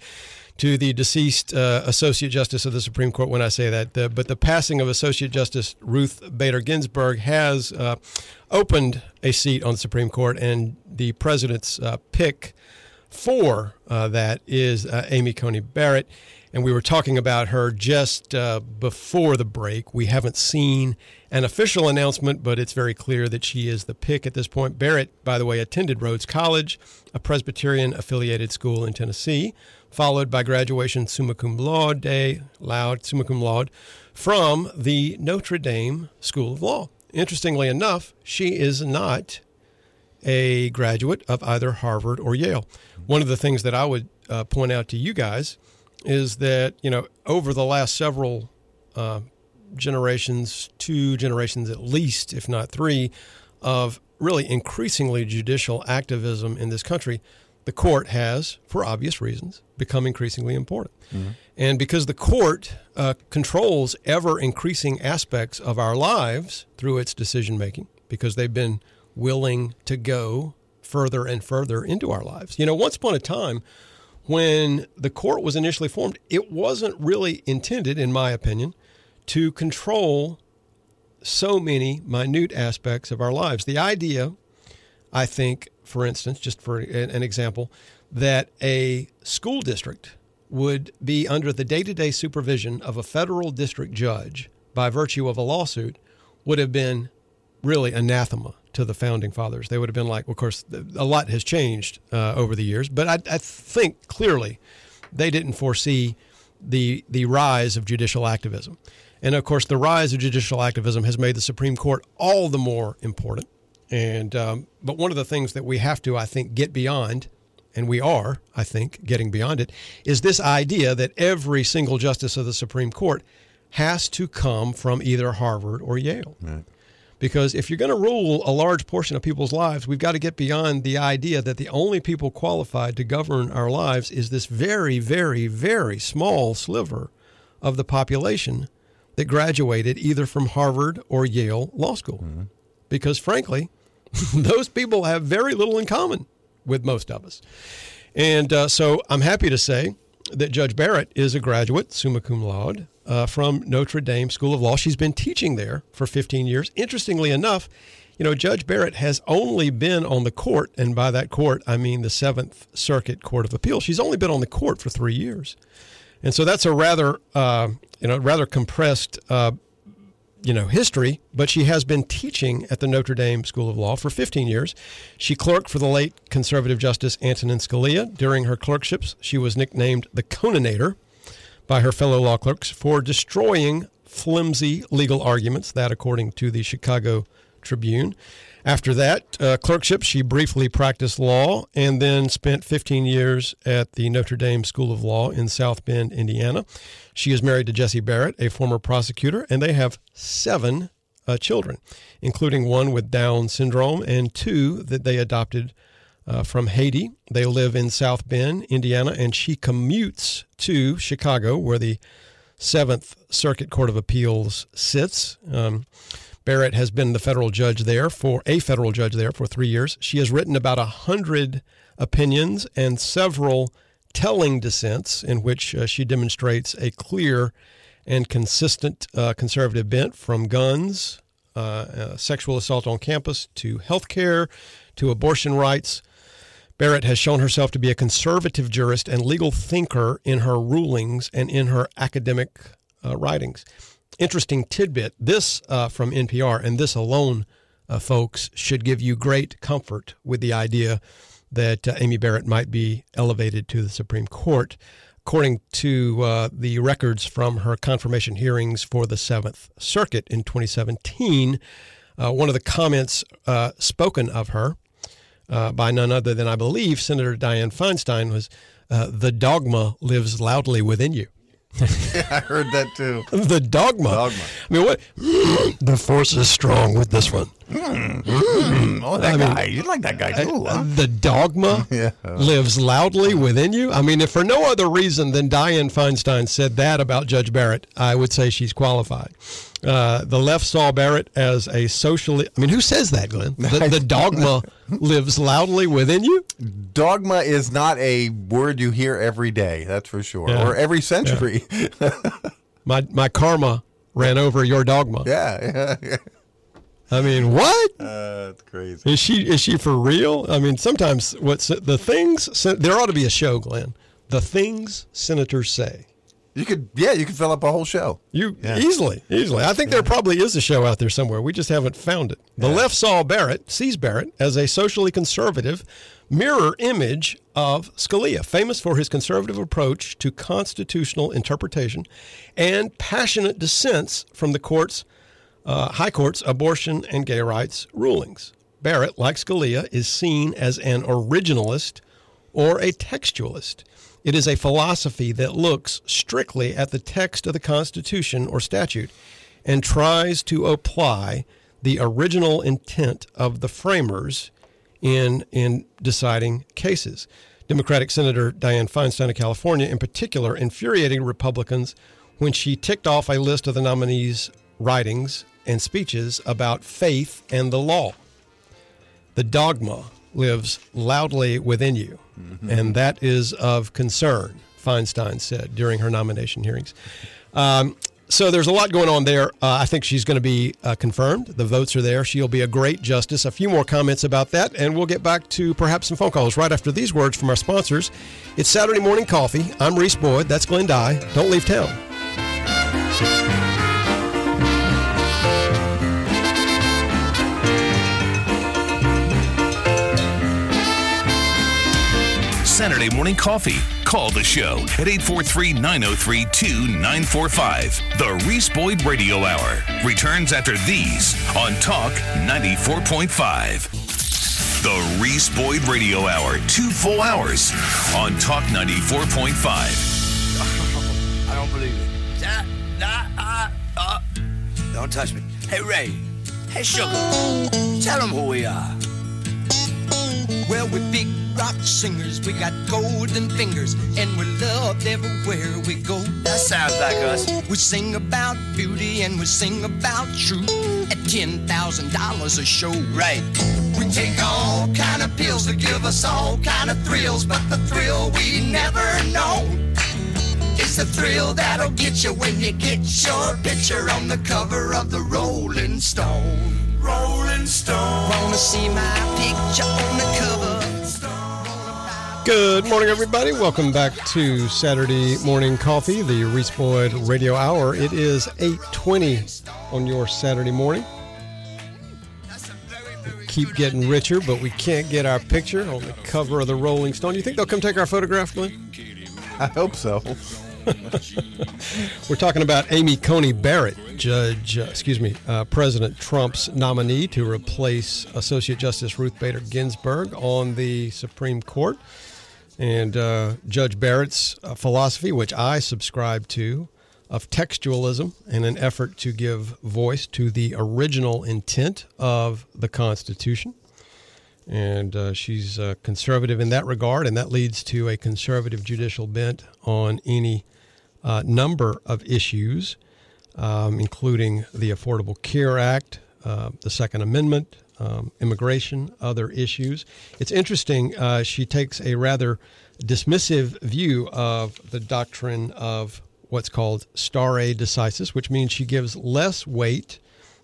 to the deceased uh, Associate Justice of the Supreme Court when I say that. The, but the passing of Associate Justice Ruth Bader Ginsburg has uh, opened a seat on the Supreme Court, and the president's uh, pick for uh, that is uh, Amy Coney Barrett. And we were talking about her just uh, before the break. We haven't seen an official announcement, but it's very clear that she is the pick at this point. Barrett, by the way, attended Rhodes College, a Presbyterian affiliated school in Tennessee, followed by graduation summa cum laude, loud summa cum laude, from the Notre Dame School of Law. Interestingly enough, she is not a graduate of either Harvard or Yale. One of the things that I would uh, point out to you guys is that you know over the last several uh, generations, two generations at least, if not three, of really increasingly judicial activism in this country, the court has, for obvious reasons, become increasingly important. And because the court uh, controls ever increasing aspects of our lives through its decision making, because they've been willing to go further and further into our lives. You know, once upon a time, when the court was initially formed, it wasn't really intended, in my opinion, to control so many minute aspects of our lives. The idea, I think, for instance, just for an example, that a school district would be under the day to day supervision of a federal district judge by virtue of a lawsuit would have been really anathema to the founding fathers. They would have been like, of course, a lot has changed uh, over the years, but I, I think clearly they didn't foresee the the rise of judicial activism, and of course, the rise of judicial activism has made the Supreme Court all the more important. And um, but one of the things that we have to, I think, get beyond, and we are, I think, getting beyond it, is this idea that every single justice of the Supreme Court has to come from either Harvard or Yale. Because if you're going to rule a large portion of people's lives, we've got to get beyond the idea that the only people qualified to govern our lives is this very, very, very small sliver of the population that graduated either from Harvard or Yale Law School. Because frankly, those people have very little in common with most of us. And uh, so I'm happy to say that Judge Barrett is a graduate, summa cum laude, uh, from Notre Dame School of Law. She's been teaching there for 15 years. Interestingly enough, you know, Judge Barrett has only been on the court, and by that court, I mean the Seventh Circuit Court of Appeal. She's only been on the court for three years. And so that's a rather, uh, you know, rather compressed uh, you know history, but she has been teaching at the Notre Dame School of Law for 15 years. She clerked for the late conservative Justice Antonin Scalia. During her clerkships, she was nicknamed the Coninator by her fellow law clerks for destroying flimsy legal arguments. That, according to the Chicago Tribune. After that uh, clerkship, she briefly practiced law and then spent 15 years at the Notre Dame School of Law in South Bend, Indiana. She is married to Jesse Barrett, a former prosecutor, and they have seven uh, children, including one with Down syndrome and two that they adopted uh, from Haiti. They live in South Bend, Indiana, and she commutes to Chicago, where the Seventh Circuit Court of Appeals sits. Um, Barrett has been the federal judge there for a federal judge there for three years. She has written about a hundred opinions and several telling dissents in which uh, she demonstrates a clear and consistent uh, conservative bent from guns, uh, uh, sexual assault on campus, to health care, to abortion rights. Barrett has shown herself to be a conservative jurist and legal thinker in her rulings and in her academic uh, writings. Interesting tidbit this uh, from NPR, and this alone, uh, folks, should give you great comfort with the idea that uh, Amy Barrett might be elevated to the Supreme Court. According to uh, the records from her confirmation hearings for the Seventh Circuit in 2017, uh, one of the comments spoken of her uh, by none other than, I believe, Senator Dianne Feinstein was, uh, "The dogma lives loudly within you." I heard that too. the dogma. Dogma. I mean, what? the force is strong with this one. Hmm. Hmm. Hmm. Oh, that guy. You like that guy uh, too, huh? The dogma Yeah. lives loudly within you. I mean, if for no other reason than Dianne Feinstein said that about Judge Barrett, I would say she's qualified. Uh, the left saw Barrett as a socially. I mean, who says that, Glenn? The, the dogma lives loudly within you. Dogma is not a word you hear every day, that's for sure, Yeah. or every century. My my karma ran over your dogma. Yeah, yeah, yeah. I mean, what? Uh, that's crazy. Is she is she for real? I mean, sometimes what's the things there ought to be a show, Glenn. The things senators say. You could, yeah, you could fill up a whole show. You Yeah. easily, easily. I think there probably is a show out there somewhere. We just haven't found it. The left saw Barrett, sees Barrett as a socially conservative mirror image of Scalia, famous for his conservative approach to constitutional interpretation and passionate dissents from the court's uh, high court's abortion and gay rights rulings. Barrett, like Scalia, is seen as an originalist or a textualist. It is a philosophy that looks strictly at the text of the Constitution or statute and tries to apply the original intent of the framers in, in deciding cases. Democratic Senator Dianne Feinstein of California, in particular, infuriated Republicans when she ticked off a list of the nominees' writings and speeches about faith and the law. The dogma lives loudly within you, and that is of concern, Feinstein said during her nomination hearings. Um, so there's a lot going on there. Uh, I think she's going to be uh, confirmed. The votes are there. She'll be a great justice. A few more comments about that, and we'll get back to perhaps some phone calls right after these words from our sponsors. It's Saturday Morning Coffee. I'm Reese Boyd. That's Glenn Dye. Don't leave town. Saturday morning coffee. Call the show at 843 903 2945. The Reese Boyd Radio Hour returns after these on Talk 94.5. The Reese Boyd Radio Hour, two full hours on Talk 94.5. I don't believe it. Ah, ah, ah, ah. Don't touch me. Hey, Ray. Hey, Sugar. Tell them who we are. Well, we're big rock singers. We got golden fingers, and we're loved everywhere we go. That sounds like us. We sing about beauty and we sing about truth at ten thousand dollars a show. Right. We take all kind of pills to give us all kind of thrills, but the thrill we never know. It's the thrill that'll get you when you get your picture on the cover of the Rolling Stone. Rolling Stone. Wanna see my picture on the cover? Good morning, everybody. Welcome back to Saturday Morning Coffee, the Reese Boyd Radio Hour. It is 8.20 on your Saturday morning. We keep getting richer, but we can't get our picture on the cover of the Rolling Stone. You think they'll come take our photograph, Glenn? I hope so. We're talking about Amy Coney Barrett, Judge, uh, excuse me, uh, President Trump's nominee to replace Associate Justice Ruth Bader Ginsburg on the Supreme Court. And uh, Judge Barrett's uh, philosophy, which I subscribe to, of textualism and an effort to give voice to the original intent of the Constitution. And uh, she's uh, conservative in that regard, and that leads to a conservative judicial bent on any uh, number of issues, um, including the Affordable Care Act, uh, the Second Amendment, um, immigration, other issues. It's interesting, uh, she takes a rather dismissive view of the doctrine of what's called stare decisis, which means she gives less weight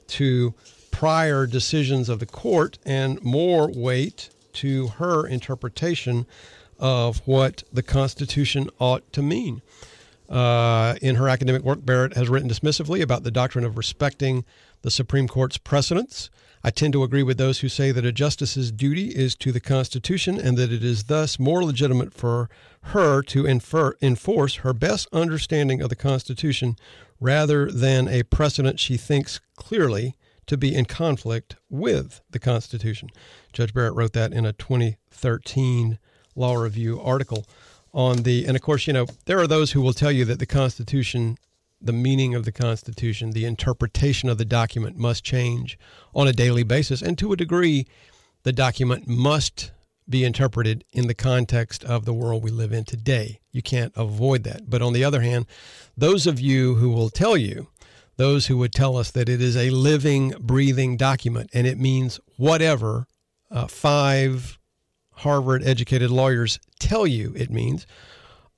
to prior decisions of the court and more weight to her interpretation of what the Constitution ought to mean. Uh, in her academic work, Barrett has written dismissively about the doctrine of respecting the Supreme Court's precedents. I tend to agree with those who say that a justice's duty is to the Constitution and that it is thus more legitimate for her to infer, enforce her best understanding of the Constitution rather than a precedent she thinks clearly to be in conflict with the Constitution. Judge Barrett wrote that in a 2013 Law Review article on the, and of course, you know, there are those who will tell you that the Constitution, the meaning of the Constitution, the interpretation of the document must change on a daily basis. And to a degree, the document must be interpreted in the context of the world we live in today. You can't avoid that. But on the other hand, those of you who will tell you, those who would tell us that it is a living, breathing document and it means whatever uh, five Harvard educated lawyers tell you it means,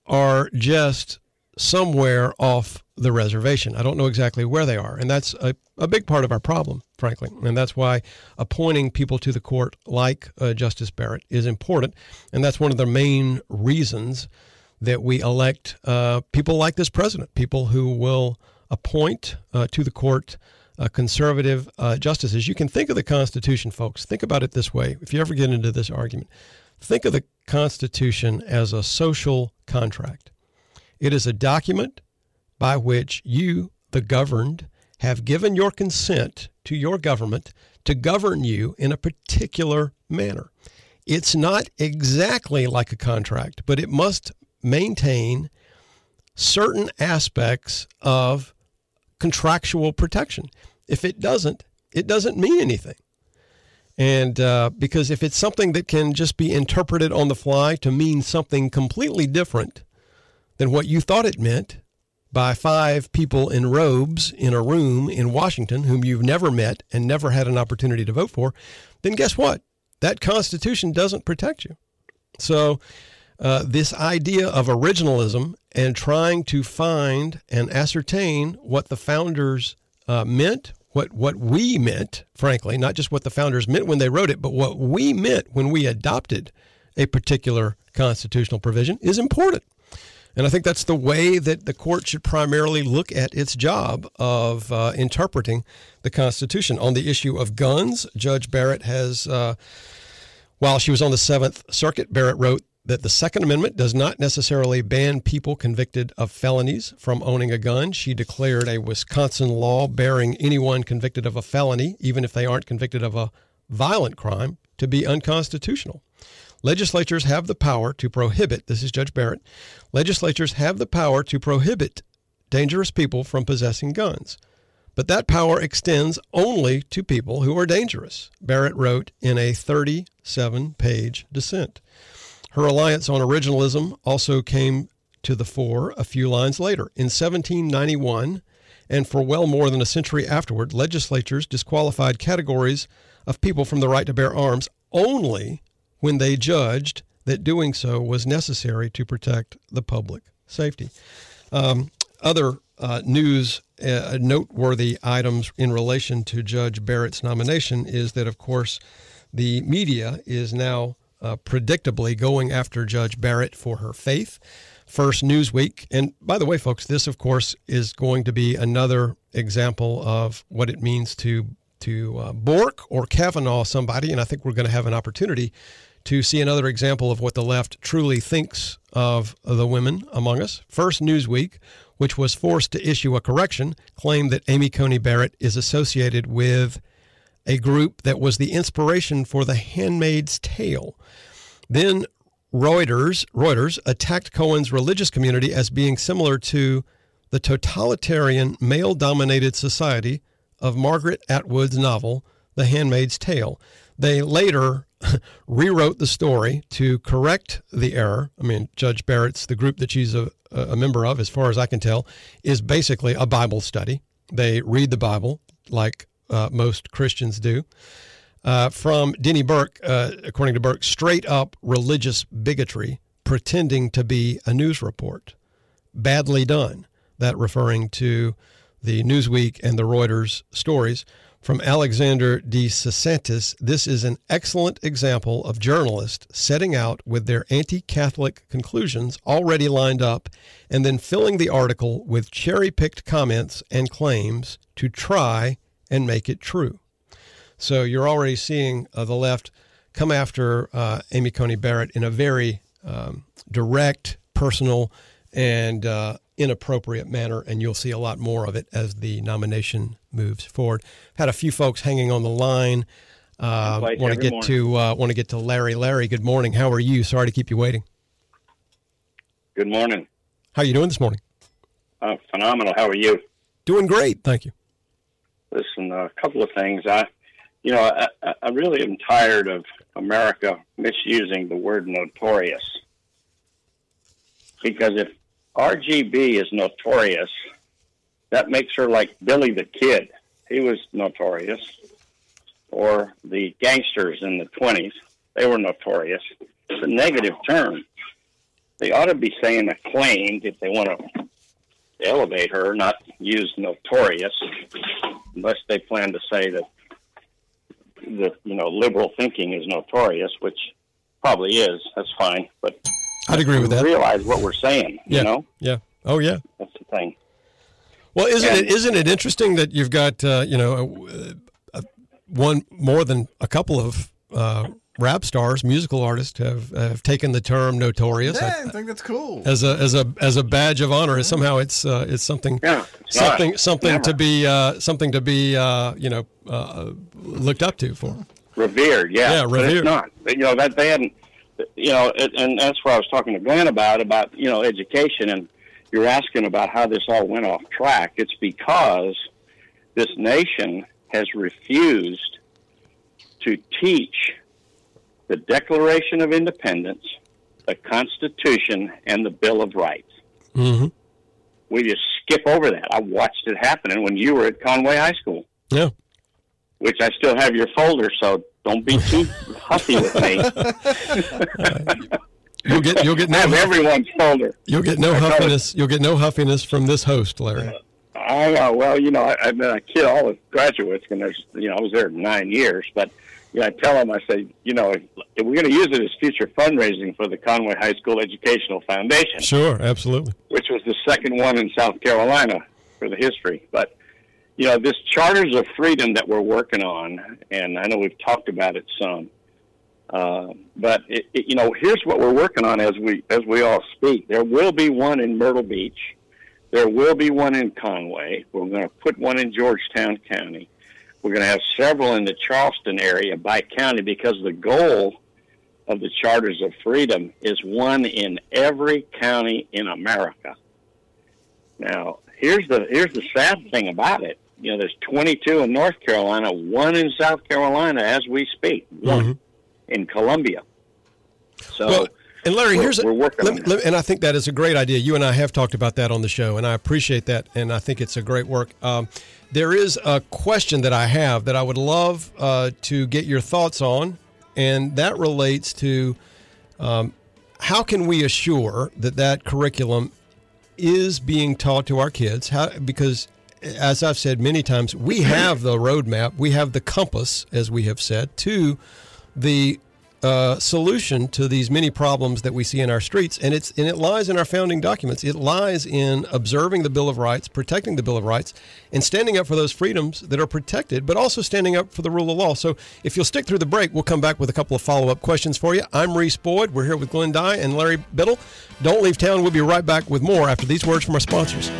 are just somewhere off the reservation. I don't know exactly where they are. And that's a, a big part of our problem, frankly. And that's why appointing people to the court like uh, Justice Barrett is important. And that's one of the main reasons that we elect uh, people like this president, people who will appoint uh, to the court uh, conservative uh, justices. You can think of the Constitution, folks. Think about it this way. If you ever get into this argument, think of the Constitution as a social contract. It is a document by which you, the governed, have given your consent to your government to govern you in a particular manner. It's not exactly like a contract, but it must maintain certain aspects of contractual protection. If it doesn't, it doesn't mean anything. And uh, because if it's something that can just be interpreted on the fly to mean something completely different than what you thought it meant by five people in robes in a room in Washington whom you've never met and never had an opportunity to vote for, then guess what? that Constitution doesn't protect you. So, uh, this idea of originalism and trying to find and ascertain what the founders uh, meant, what what we meant, frankly, not just what the founders meant when they wrote it, but what we meant when we adopted a particular constitutional provision, is important. And I think that's the way that the court should primarily look at its job of uh, interpreting the Constitution. On the issue of guns, Judge Barrett has, uh, while she was on the Seventh Circuit, Barrett wrote that the Second Amendment does not necessarily ban people convicted of felonies from owning a gun. She declared a Wisconsin law bearing anyone convicted of a felony, even if they aren't convicted of a violent crime, to be unconstitutional. Legislatures have the power to prohibit, this is Judge Barrett, legislatures have the power to prohibit dangerous people from possessing guns. But that power extends only to people who are dangerous, Barrett wrote in a 37 page dissent. Her reliance on originalism also came to the fore a few lines later. In 1791, and for well more than a century afterward, legislatures disqualified categories of people from the right to bear arms only when they judged that doing so was necessary to protect the public safety. Um, other uh, news, uh, noteworthy items in relation to Judge Barrett's nomination is that, of course, the media is now uh, predictably going after Judge Barrett for her faith. First Newsweek, and by the way, folks, this of course is going to be another example of what it means to to uh, Bork or Kavanaugh somebody, and I think we're going to have an opportunity to see another example of what the left truly thinks of the women among us. First Newsweek, which was forced to issue a correction, claimed that Amy Coney Barrett is associated with a group that was the inspiration for The Handmaid's Tale. Then Reuters, Reuters attacked Cohen's religious community as being similar to the totalitarian male dominated society of Margaret Atwood's novel, The Handmaid's Tale. They later rewrote the story to correct the error. I mean, Judge Barrett's, the group that she's a, a member of, as far as I can tell, is basically a Bible study. They read the Bible like uh, most Christians do. Uh, from Denny Burk, uh, according to Burk, straight up religious bigotry pretending to be a news report. Badly done. That referring to the Newsweek and the Reuters stories. From Alexander DeSanctis, this is an excellent example of journalists setting out with their anti Catholic conclusions already lined up and then filling the article with cherry picked comments and claims to try and make it true. So you're already seeing uh, the left come after uh, Amy Coney Barrett in a very um, direct, personal, and uh, inappropriate manner, and you'll see a lot more of it as the nomination moves forward. Had a few folks hanging on the line. Uh, want to every get to uh, want to get to Larry. Larry, good morning. How are you? Sorry to keep you waiting. Good morning. How are you doing this morning? Uh, phenomenal. How are you? Doing great, thank you. Listen, a couple of things. I, you know, I, I- really am tired of America misusing the word notorious. Because if RGB is notorious, that makes her like Billy the Kid. He was notorious. Or the gangsters in the 20s, they were notorious. It's a negative term. They ought to be saying acclaimed if they want to elevate her, not use notorious, unless they plan to say that that you know liberal thinking is notorious, which probably is. That's fine, but I'd agree with that. realize what we're saying. Yeah. You know, Yeah. Oh yeah. that's the thing. Well, isn't And- it isn't it interesting that you've got uh, you know uh, uh, one more than a couple of uh, rap stars, musical artists have have taken the term notorious Yeah, I- I think that's cool. as a as a as a badge of honor. Somehow it's uh, it's something Yeah, it's not. something something Never. to be uh, something to be uh, you know uh, looked up to for. revered. Yeah, Yeah, but revered. it's not. You know that they hadn't. You know, it, and that's what I was talking to Glenn about about you know education, and you're asking about how this all went off track. It's because this nation has refused to teach the Declaration of Independence, the Constitution, and the Bill of Rights. hmm We just skip over that. I watched it happening when you were at Conway High School Yeah. which I still have your folder. So Don't be too huffy with me. You'll get you'll get I have no everyone's folder. you'll get no I call it- huffiness. You'll get no huffiness from this host, Larry. I know. Well, you know, I, I've been a kid all the graduates, and there's, you know, I was there nine years. But you know, I tell them, I say, you know, if, if we're going to use it as future fundraising for the Conway High School Educational Foundation, Sure, absolutely. which was the second one in South Carolina for the history. But you know, this Charters of Freedom that we're working on, and I know we've talked about it some. Uh, but it, it, you know, here's what we're working on as we as we all speak. There will be one in Myrtle Beach. There will be one in Conway. We're going to put one in Georgetown County. We're going to have several in the Charleston area by county because the goal of the Charters of Freedom is one in every county in America. Now, here's the here's the sad thing about it. You know, there's 22 in North Carolina, one in South Carolina as we speak, one in Columbia. So, Well, and Larry, we're- here's we're working let on let and I think that is a great idea. You and I have talked about that on the show, and I appreciate that, and I think it's a great work. Um, there is a question that I have that I would love uh, to get your thoughts on, and that relates to um, how can we assure that that curriculum is being taught to our kids? How because as I've said many times, we have the roadmap, we have the compass, as we have said, to the uh, solution to these many problems that we see in our streets, and it's and it lies in our founding documents. It lies in observing the Bill of Rights, protecting the Bill of Rights, and standing up for those freedoms that are protected, but also standing up for the rule of law. So, if you'll stick through the break, we'll come back with a couple of follow up questions for you. I'm Reese Boyd. We're here with Glenn Dye and Larry Biddle. Don't leave town. We'll be right back with more after these words from our sponsors.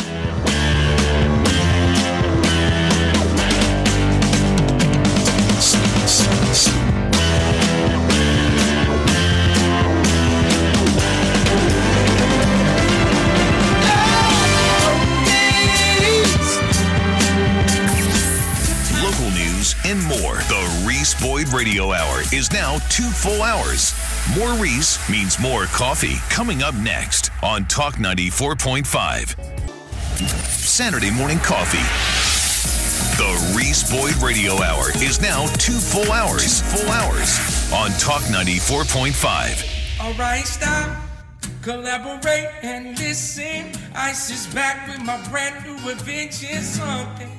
Radio Hour is now two full hours. More Reese means more coffee. Coming up next on Talk 94.5. Saturday morning coffee. The Reese Boyd Radio Hour is now two full hours. two Full hours on Talk 94.5. Alright, stop, collaborate and listen. Ice is back with my brand new invention. Something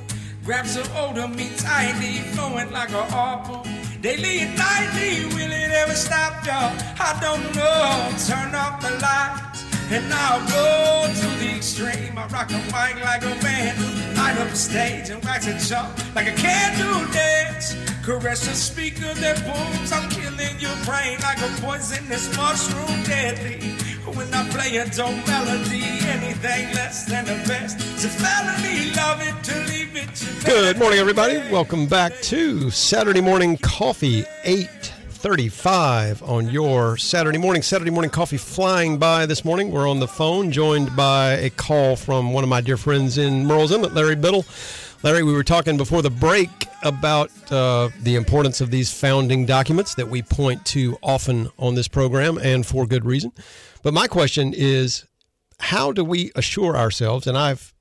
grabs a hold of me tightly, flowing like a arbor. Daily and nightly, will it ever stop, y'all? I don't know. Turn off the lights. And I'll go to the extreme. I rock a mic like a man, Light up the stage and wax a jump like a candle dance. Caress the speaker that booms. I'm killing your brain like a poisonous mushroom deadly. When I play a dope melody, anything less than the best. It's a felony, love it to leave it to Good morning, everybody. Welcome back to Saturday Morning Coffee, 835 on your Saturday morning. Saturday morning coffee flying by this morning. We're on the phone, joined by a call from one of my dear friends in Murrells Inlet, Larry Biddle. Larry, we were talking before the break about uh, the importance of these founding documents that we point to often on this program, and for good reason. But my question is, how do we assure ourselves, and I've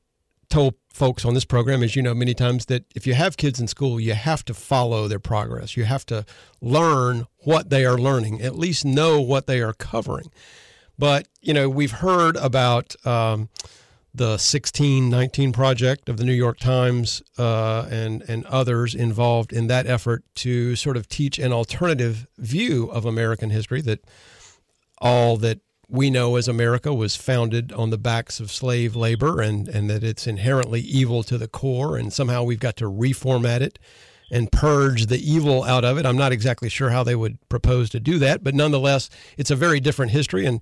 told folks on this program, as you know, many times that if you have kids in school, you have to follow their progress. You have to learn what they are learning, at least know what they are covering. But, you know, we've heard about um, the 1619 project of the New York Times uh, and, and others involved in that effort to sort of teach an alternative view of American history that all that we know as America was founded on the backs of slave labor and, and that it's inherently evil to the core, and somehow we've got to reformat it and purge the evil out of it. I'm not exactly sure how they would propose to do that, but nonetheless, it's a very different history. And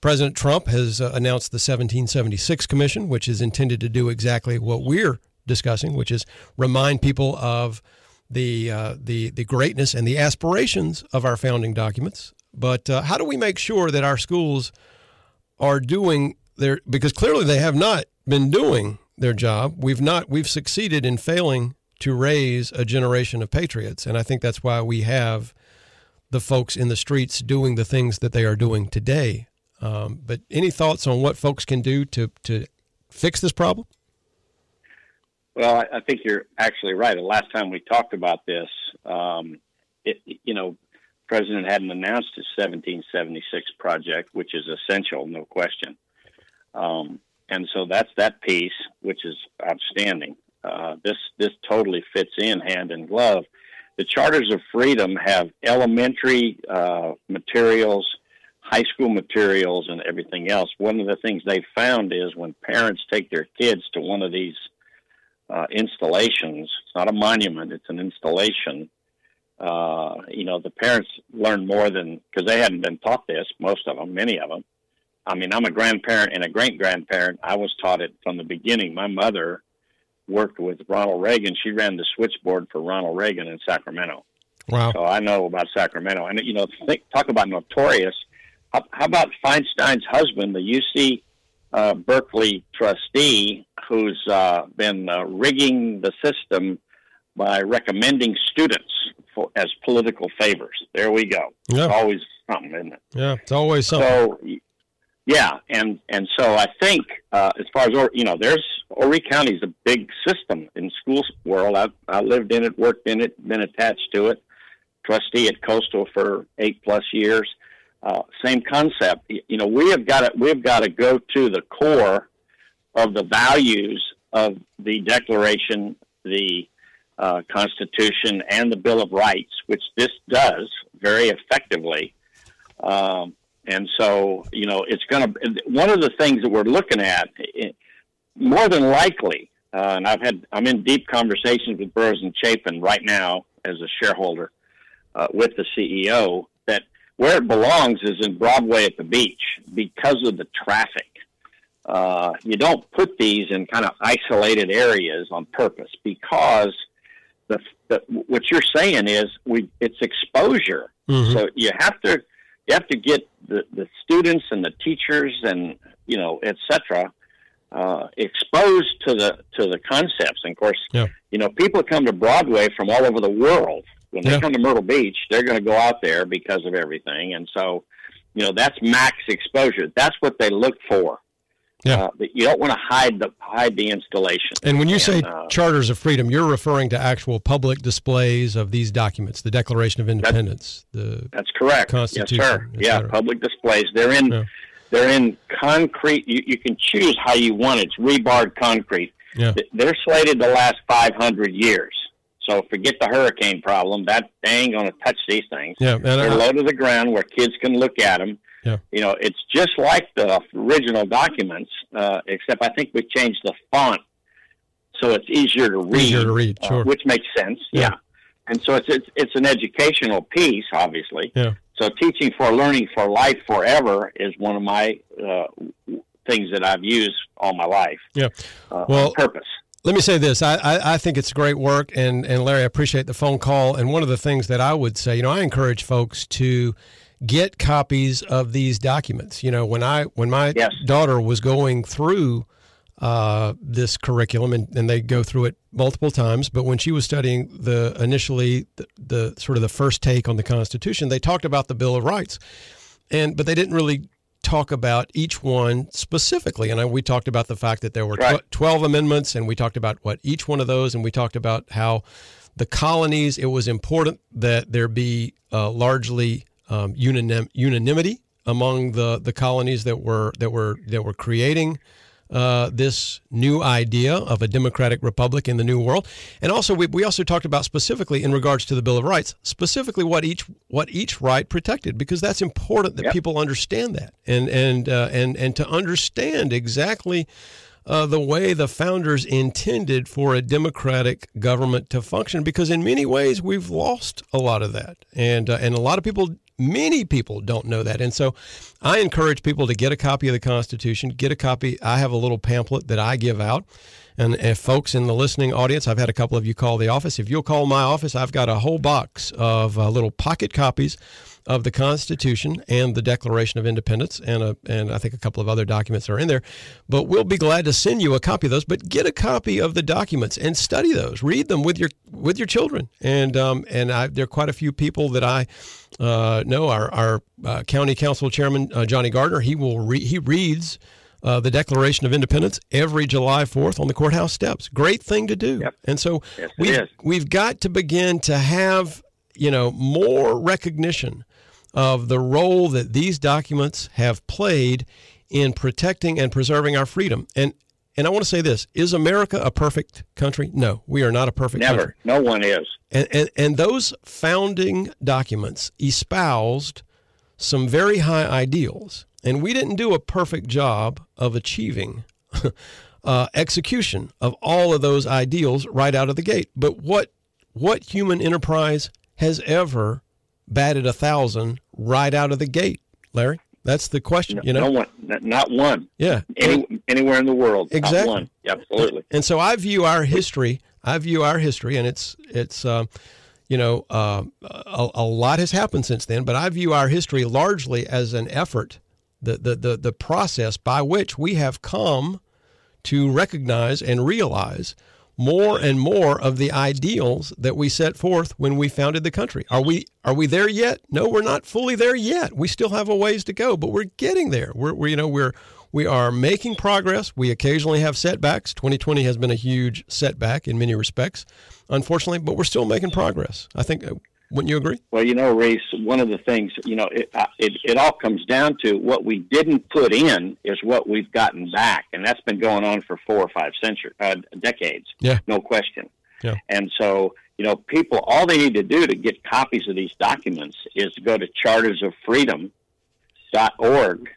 President Trump has uh, announced the 1776 Commission, which is intended to do exactly what we're discussing, which is remind people of the uh, the the greatness and the aspirations of our founding documents. But uh, how do we make sure that our schools are doing their because clearly they have not been doing their job. We've not we've succeeded in failing to raise a generation of patriots, and I think that's why we have the folks in the streets doing the things that they are doing today. Um, but any thoughts on what folks can do to to fix this problem? Well, I, I think you're actually right. The last time we talked about this, um, it, you know, President hadn't announced his 1776 project, which is essential, no question. Um, and so that's that piece, which is outstanding. Uh, this this totally fits in hand in glove. The charters of freedom have elementary uh, materials, high school materials, and everything else. One of the things they found is when parents take their kids to one of these uh, installations, it's not a monument; it's an installation. Uh, you know, the parents learn more than because they hadn't been taught this. Most of them, many of them. I mean, I'm a grandparent and a great grandparent. I was taught it from the beginning. My mother worked with Ronald Reagan. She ran the switchboard for Ronald Reagan in Sacramento. Wow. So I know about Sacramento. And, you know, think, talk about notorious. How, how about Feinstein's husband, the UC uh, Berkeley trustee, who's uh, been uh, rigging the system by recommending students for, as political favors? There we go. Yeah. It's always something, isn't it? Yeah, it's always something. So, yeah, and and so I think uh, as far as Or- you know, there's Horry County is a big system in school world. I I lived in it, worked in it, been attached to it. Trustee at Coastal for eight plus years. Uh, same concept. You know, we have got to we've got to go to the core of the values of the Declaration, the uh, Constitution, and the Bill of Rights, which this does very effectively. Um, and so, you know, it's going to, one of the things that we're looking at, eh, more than likely, uh, and I've had, I'm in deep conversations with Burroughs and Chapin right now as a shareholder uh, with the CEO, that where it belongs is in Broadway at the beach because of the traffic. Uh, you don't put these in kind of isolated areas on purpose because the, the what you're saying is we it's exposure. Mhm. So you have to you have to get the, the students and the teachers and you know et cetera uh, exposed to the to the concepts. And of course, Yeah. you know people come to Broadway from all over the world. When they Yeah. come to Myrtle Beach, they're going to go out there because of everything. And so, you know, that's max exposure. That's what they look for. Yeah. Uh, but you don't want to hide the hide the installation. And when you say uh, charters of freedom, you're referring to actual public displays of these documents, the Declaration of Independence, the That's correct. Constitution, Yes, sir. Yeah, public displays. They're in Yeah. they're in concrete. You, you can choose how you want it. It's rebarred concrete. Yeah. They're slated to last 500 years. So forget the hurricane problem. That they ain't going to touch these things. yeah, and They're low to the ground where kids can look at them. Yeah. You know, it's just like the original documents, uh, except I think we changed the font so it's easier to read. Easier to read, uh, sure. which makes sense. Yeah. Yeah. And so it's, it's it's an educational piece, obviously. Yeah. So teaching for learning for life forever is one of my uh, things that I've used all my life. Yeah. Uh, Well, purpose. Let me say this. I, I, I think it's great work. And, and Larry, I appreciate the phone call. And one of the things that I would say, you know, I encourage folks to get copies of these documents. You know, when I when my Yes. daughter was going through uh, this curriculum, and, and they go through it multiple times, but when she was studying the initially the, the sort of the first take on the Constitution, they talked about the Bill of Rights, and but they didn't really talk about each one specifically. And I, we talked about the fact that there were Right. tw- 12 amendments, and we talked about what each one of those, and we talked about how the colonies, it was important that there be uh, largely um, unanim- unanimity among the, the colonies that were that were that were creating uh, this new idea of a democratic republic in the new world, and also we, we also talked about specifically in regards to the Bill of Rights, specifically what each what each right protected, because that's important that Yep. people understand that and and uh, and and to understand exactly uh, the way the founders intended for a democratic government to function. Because in many ways we've lost a lot of that, and uh, and a lot of people, many people don't know that. And so, I encourage people to get a copy of the Constitution, get a copy. I have a little pamphlet that I give out. And if folks in the listening audience, I've had a couple of you call the office. If you'll call my office, I've got a whole box of uh, little pocket copies of the Constitution and the Declaration of Independence, and a, and I think a couple of other documents are in there. But we'll be glad to send you a copy of those. But get a copy of the documents and study those. Read them with your with your children. And um, and I, there are quite a few people that I uh, know. Our our uh, county council chairman uh, Johnny Gardner. He will re- he reads. Uh, the Declaration of Independence every July 4th on the courthouse steps. Great thing to do. Yep. And so Yes, we've, we've got to begin to have you know, more recognition of the role that these documents have played in protecting and preserving our freedom. And and I want to say this: Is America a perfect country? No, we are not a perfect Never. country. No one is. And, and, and those founding documents espoused some very high ideals. And we didn't do a perfect job of achieving uh, execution of all of those ideals right out of the gate. But what, what human enterprise has ever batted a thousand right out of the gate, Larry? That's the question, you know? no one, not one. Yeah. Any, anywhere in the world. Exactly. Not one. Absolutely. And so I view our history. I view our history, and it's it's uh, you know uh, a, a lot has happened since then. But I view our history largely as an effort, the the the, the process by which we have come to recognize and realize more and more of the ideals that we set forth when we founded the country. Are we are we there yet? No, we're not fully there yet. We still have a ways to go, but we're getting there. We're, we're you know we're we are making progress. We occasionally have setbacks. 2020 has been a huge setback in many respects, unfortunately, but we're still making progress. I think. Uh, Wouldn't you agree? Well, you know, Reese, one of the things, you know, it, uh, it, it all comes down to what we didn't put in is what we've gotten back. And that's been going on for four or five centuries, uh, decades. Yeah. No question. Yeah. And so, you know, people, all they need to do to get copies of these documents is to go to chartersoffreedom.org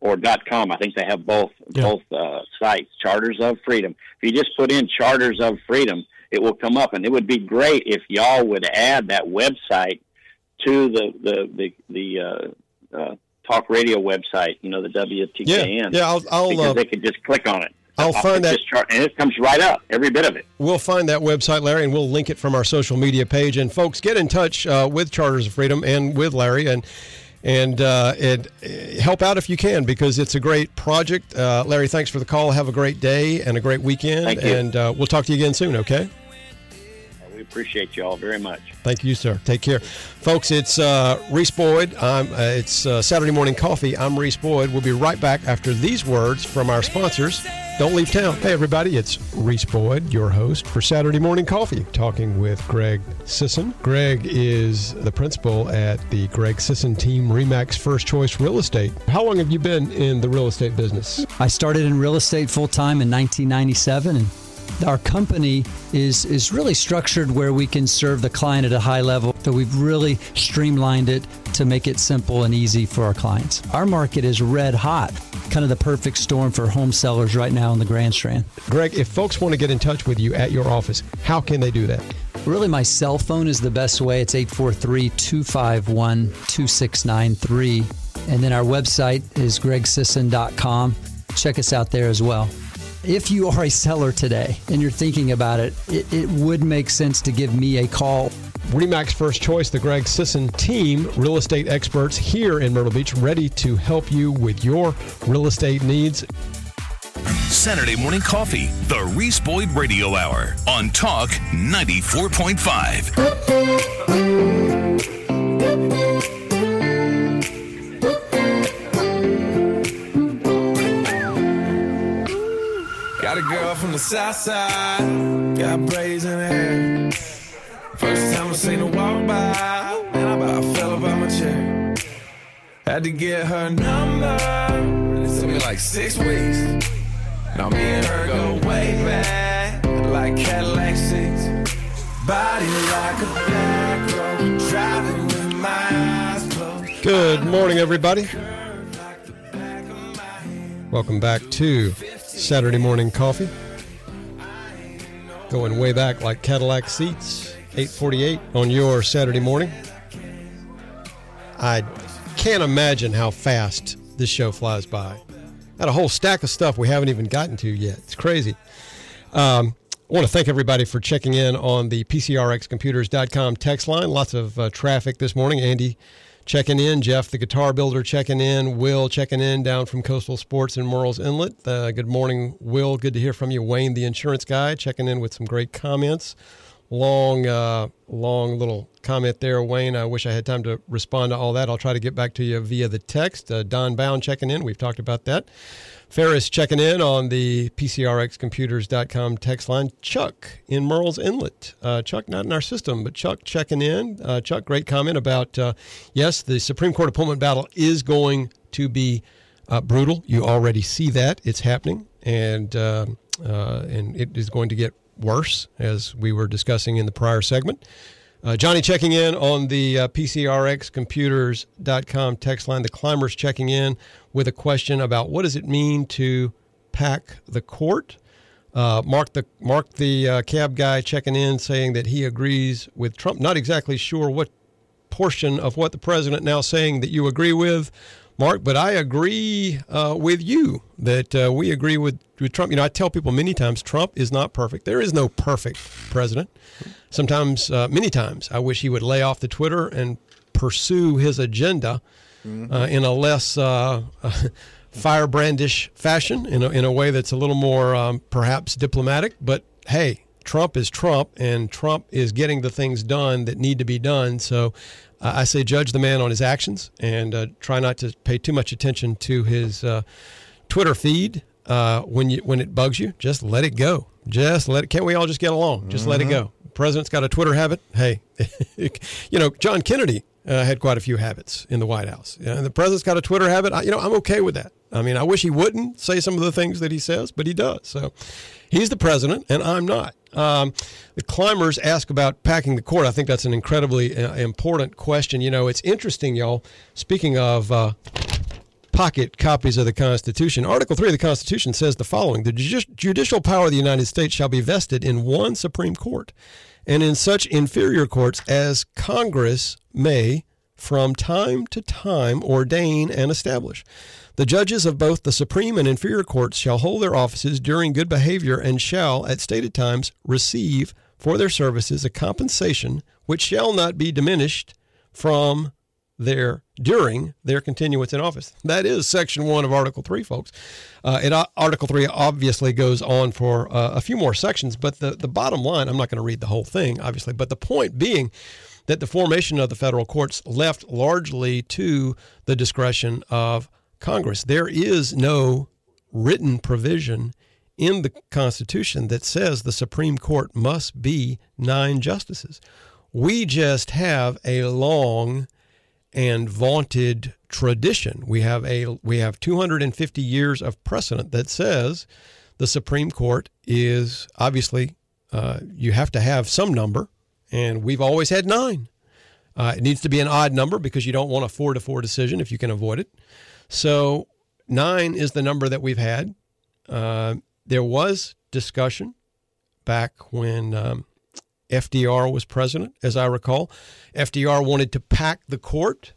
or dot .com. I think they have both Yeah. both uh, sites, Charters of Freedom. If you just put in Charters of Freedom, it will come up, and it would be great if y'all would add that website to the the the, the uh, uh, talk radio website. You know, the WTKN. Yeah, yeah. I'll, I'll because uh, they could just click on it. I'll find that- chart, and it comes right up, every bit of it. We'll find that website, Larry, and we'll link it from our social media page. And folks, get in touch uh, with Charters of Freedom and with Larry, and and uh, and uh, help out if you can because it's a great project. Uh, Larry, thanks for the call. Have a great day and a great weekend, Thank you. and uh, we'll talk to you again soon. Okay. We appreciate you all very much. Thank you, sir. Take care, folks. It's uh, Reese Boyd. I'm, uh, it's uh, Saturday morning coffee. I'm Reese Boyd. We'll be right back after these words from our sponsors. Don't leave town. Hey, everybody! It's Reese Boyd, your host for Saturday morning coffee, talking with Greg Sisson. Greg is the principal at the Greg Sisson Team Remax First Choice Real Estate. How long have you been in the real estate business? I started in real estate full time in 1997, and our company is is really structured where we can serve the client at a high level. So we've really streamlined it to make it simple and easy for our clients. Our market is red hot, kind of the perfect storm for home sellers right now in the Grand Strand. Greg, if folks want to get in touch with you at your office, how can they do that? Really, my cell phone is the best way. It's 843 251 2693. And then our website is gregsisson.com. Check us out there as well. If you are a seller today and you're thinking about it, it, it would make sense to give me a call. Remax First Choice, the Greg Sisson team, real estate experts here in Myrtle Beach, ready to help you with your real estate needs. Saturday morning coffee, the Reese Boyd Radio Hour on Talk 94.5. the south side, got braids in her hair. First time I seen her walk by, I about fell my chair. Had to get her number, it took me like six weeks. Now me and her go way back, like Cadillac seats. Body like a back road, driving with my eyes closed. Good morning, everybody. Welcome back to Saturday Morning Coffee. Going way back like Cadillac seats, 848 on your Saturday morning. I can't imagine how fast this show flies by. Got a whole stack of stuff we haven't even gotten to yet. It's crazy. Um, I want to thank everybody for checking in on the PCRXcomputers.com text line. Lots of uh, traffic this morning. Andy checking in, Jeff, the guitar builder, checking in, Will checking in down from Coastal Sports in Murrells Inlet. Uh, good morning, Will. Good to hear from you. Wayne, the insurance guy, checking in with some great comments. long, uh, long little comment there, Wayne. I wish I had time to respond to all that. I'll try to get back to you via the text. Uh, Don Bound checking in. We've talked about that. Ferris checking in on the PCRXcomputers.com text line. Chuck in Murrells Inlet. Uh, Chuck, not in our system, but Chuck checking in. Uh, Chuck, great comment about uh, yes, the Supreme Court appointment battle is going to be uh, brutal. You already see that it's happening, and uh, uh, and it is going to get worse, as we were discussing in the prior segment. Uh, Johnny checking in on the uh, PCRXcomputers.com text line. The climbers checking in with a question about what does it mean to pack the court. Uh, Mark the Mark the uh, cab guy checking in saying that he agrees with Trump. Not exactly sure what portion of what the president now saying that you agree with, Mark, but I agree uh, with you that uh, we agree with, with Trump. You know, I tell people many times Trump is not perfect. There is no perfect president. Sometimes, uh, many times, I wish he would lay off the Twitter and pursue his agenda uh, in a less uh, firebrandish fashion, in a, in a way that's a little more um, perhaps diplomatic. But hey, Trump is Trump, and Trump is getting the things done that need to be done. So uh, I say judge the man on his actions and uh, try not to pay too much attention to his uh, Twitter feed. Uh, when you when it bugs you, just let it go. Just let it. Can't we all just get along? Just let it go. President's got a Twitter habit. Hey, you know John Kennedy uh, had quite a few habits in the White House. Know, the president's got a Twitter habit. I, you know, I'm okay with that. I mean, I wish he wouldn't say some of the things that he says, but he does. So he's the president, and I'm not. Um, the climbers ask about packing the court. I think that's an incredibly uh, important question. You know, it's interesting, y'all. Speaking of uh, pocket copies of the Constitution, Article 3 of the Constitution says the following The judicial power of the United States shall be vested in one Supreme Court and in such inferior courts as Congress may, from time to time, ordain and establish. The judges of both the Supreme and inferior courts shall hold their offices during good behavior and shall, at stated times, receive for their services a compensation which shall not be diminished from their during their continuance in office. That is Section One of Article Three, folks. Uh, it, Article Three obviously goes on for uh, a few more sections, but the the bottom line, I'm not going to read the whole thing, obviously, but the point being that the formation of the federal courts left largely to the discretion of Congress. There is no written provision in the Constitution that says the Supreme Court must be nine justices. We just have a long and vaunted tradition. We have a we have 250 years of precedent that says the Supreme Court is obviously uh, you have to have some number, and we've always had nine. Uh, it needs to be an odd number because you don't want a four to four decision if you can avoid it. So nine is the number that we've had. Uh, there was discussion back when um, FDR was president, as I recall. FDR wanted to pack the court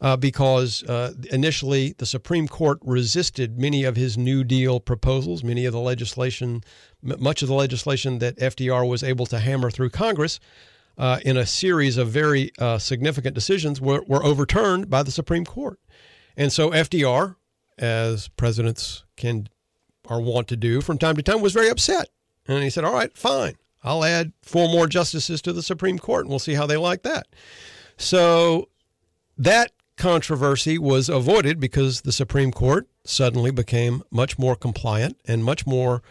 uh, because uh, initially the Supreme Court resisted many of his New Deal proposals, many of the legislation, much of the legislation that FDR was able to hammer through Congress. Uh, in a series of very uh, significant decisions, were, were overturned by the Supreme Court. And so FDR, as presidents can are wont to do from time to time, was very upset. And he said, All right, fine. I'll add four more justices to the Supreme Court and we'll see how they like that. So that controversy was avoided because the Supreme Court suddenly became much more compliant and much more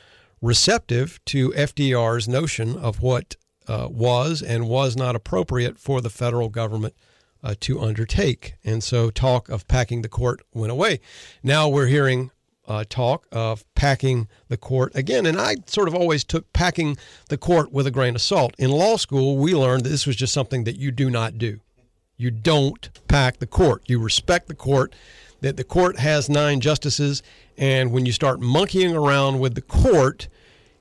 receptive to FDR's notion of what uh, was and was not appropriate for the federal government uh, to undertake. And so talk of packing the court went away. Now we're hearing uh, talk of packing the court again. And I sort of always took packing the court with a grain of salt. In law school, we learned that this was just something that you do not do. You don't pack the court. You respect the court, that the court has nine justices. And when you start monkeying around with the court,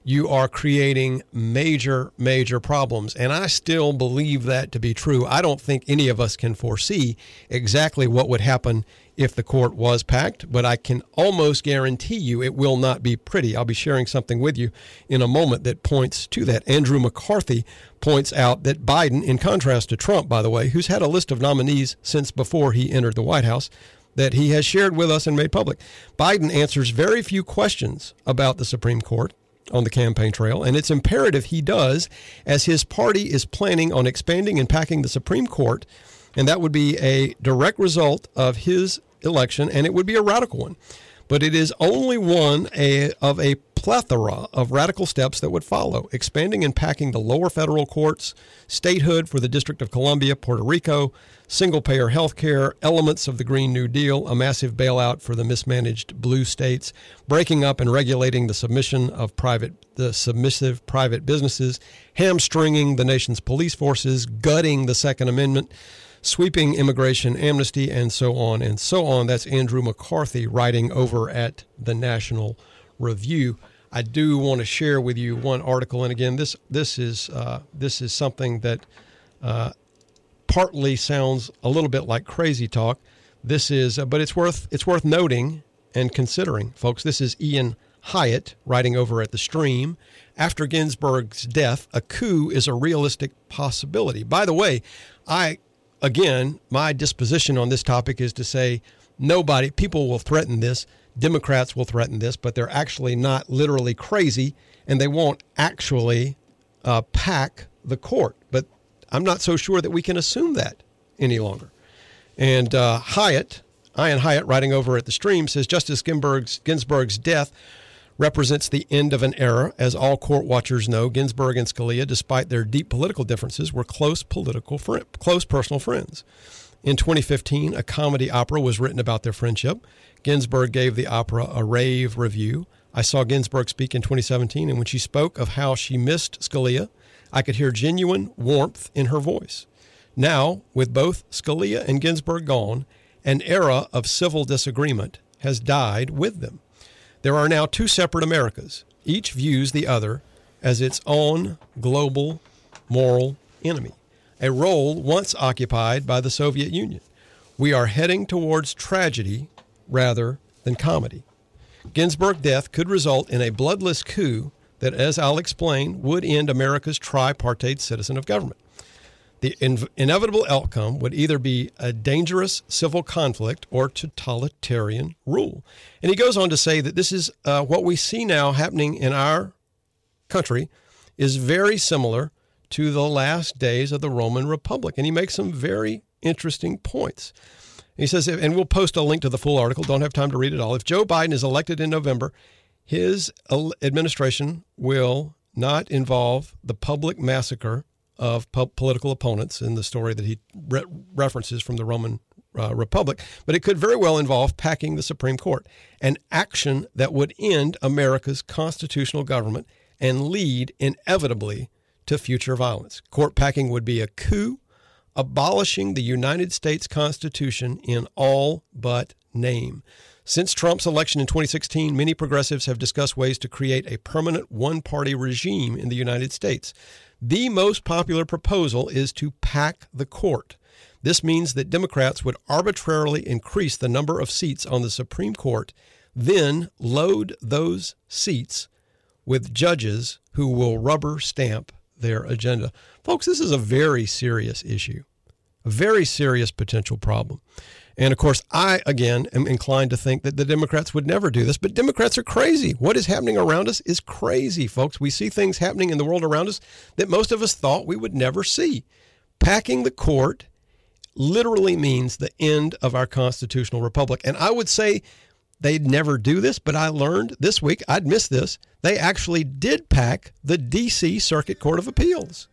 you are creating major, major problems. And I still believe that to be true. I don't think any of us can foresee exactly what would happen if the court was packed, but I can almost guarantee you it will not be pretty. I'll be sharing something with you in a moment that points to that. Andrew McCarthy points out that Biden, in contrast to Trump, by the way, who's had a list of nominees since before he entered the White House, that he has shared with us and made public, Biden answers very few questions about the Supreme Court on the campaign trail, and it's imperative he does, as his party is planning on expanding and packing the Supreme Court, and that would be a direct result of his election, and it would be a radical one. But it is only one a, of a plethora of radical steps that would follow, expanding and packing the lower federal courts, statehood for the District of Columbia, Puerto Rico, single payer health care, elements of the Green New Deal, a massive bailout for the mismanaged blue states, breaking up and regulating the submission of private the submissive private businesses, hamstringing the nation's police forces, gutting the Second Amendment, sweeping immigration amnesty, and so on and so on. That's Andrew McCarthy writing over at the National Review. I do want to share with you one article, and again, this this is uh, this is something that uh, partly sounds a little bit like crazy talk. This is, uh, but it's worth it's worth noting and considering, folks. This is Ian Huyett writing over at the Stream. After Ginsburg's death, a coup is a realistic possibility. By the way, I again, my disposition on this topic is to say nobody, people will threaten this. Democrats will threaten this, but they're actually not literally crazy, and they won't actually uh, pack the court. But I'm not so sure that we can assume that any longer. And uh, Huyett, Ian Huyett, writing over at the stream, says Justice Ginsburg's, Ginsburg's death represents the end of an era. As all court watchers know, Ginsburg and Scalia, despite their deep political differences, were close political fri close personal friends. In 2015, a comedy opera was written about their friendship. Ginsburg gave the opera a rave review. I saw Ginsburg speak in 2017, and when she spoke of how she missed Scalia, I could hear genuine warmth in her voice. Now, with both Scalia and Ginsburg gone, an era of civil disagreement has died with them. There are now two separate Americas. Each views the other as its own global moral enemy, a role once occupied by the Soviet Union. We are heading towards tragedy rather than comedy. Ginsburg's death could result in a bloodless coup that, as I'll explain, would end America's tripartite citizen of government. The in- inevitable outcome would either be a dangerous civil conflict or totalitarian rule. And he goes on to say that this is uh, what we see now happening in our country is very similar to the last days of the Roman Republic. And he makes some very interesting points. He says, and we'll post a link to the full article, don't have time to read it all. If Joe Biden is elected in November, his administration will not involve the public massacre of po- political opponents in the story that he re- references from the Roman uh, Republic, but it could very well involve packing the Supreme Court, an action that would end America's constitutional government and lead inevitably to future violence. Court packing would be a coup, abolishing the United States Constitution in all but name. Since Trump's election in 2016, many progressives have discussed ways to create a permanent one party regime in the United States. The most popular proposal is to pack the court. This means that Democrats would arbitrarily increase the number of seats on the Supreme Court, then load those seats with judges who will rubber stamp their agenda. Folks, this is a very serious issue, a very serious potential problem. And of course, I, again, am inclined to think that the Democrats would never do this, but Democrats are crazy. What is happening around us is crazy, folks. We see things happening in the world around us that most of us thought we would never see. Packing the court literally means the end of our constitutional republic. And I would say they'd never do this, but I learned this week, I'd missed this, they actually did pack the D.C. Circuit Court of Appeals.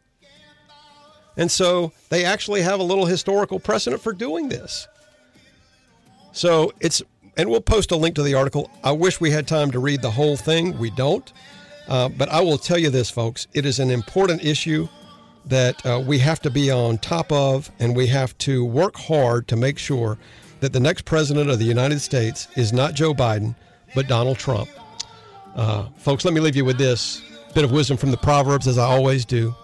And so they actually have a little historical precedent for doing this. So it's, and we'll post a link to the article. I wish we had time to read the whole thing. We don't. Uh, but I will tell you this, folks it is an important issue that uh, we have to be on top of, and we have to work hard to make sure that the next president of the United States is not Joe Biden, but Donald Trump. Uh, folks, let me leave you with this bit of wisdom from the Proverbs, as I always do.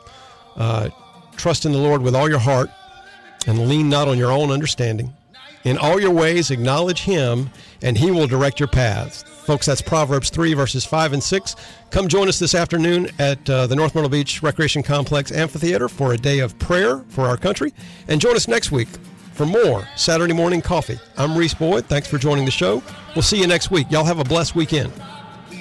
Uh, trust in the Lord with all your heart and lean not on your own understanding. In all your ways, acknowledge Him, and He will direct your paths. Folks, that's Proverbs 3, verses 5 and 6. Come join us this afternoon at uh, the North Myrtle Beach Recreation Complex Amphitheater for a day of prayer for our country. And join us next week for more Saturday Morning Coffee. I'm Reese Boyd. Thanks for joining the show. We'll see you next week. Y'all have a blessed weekend.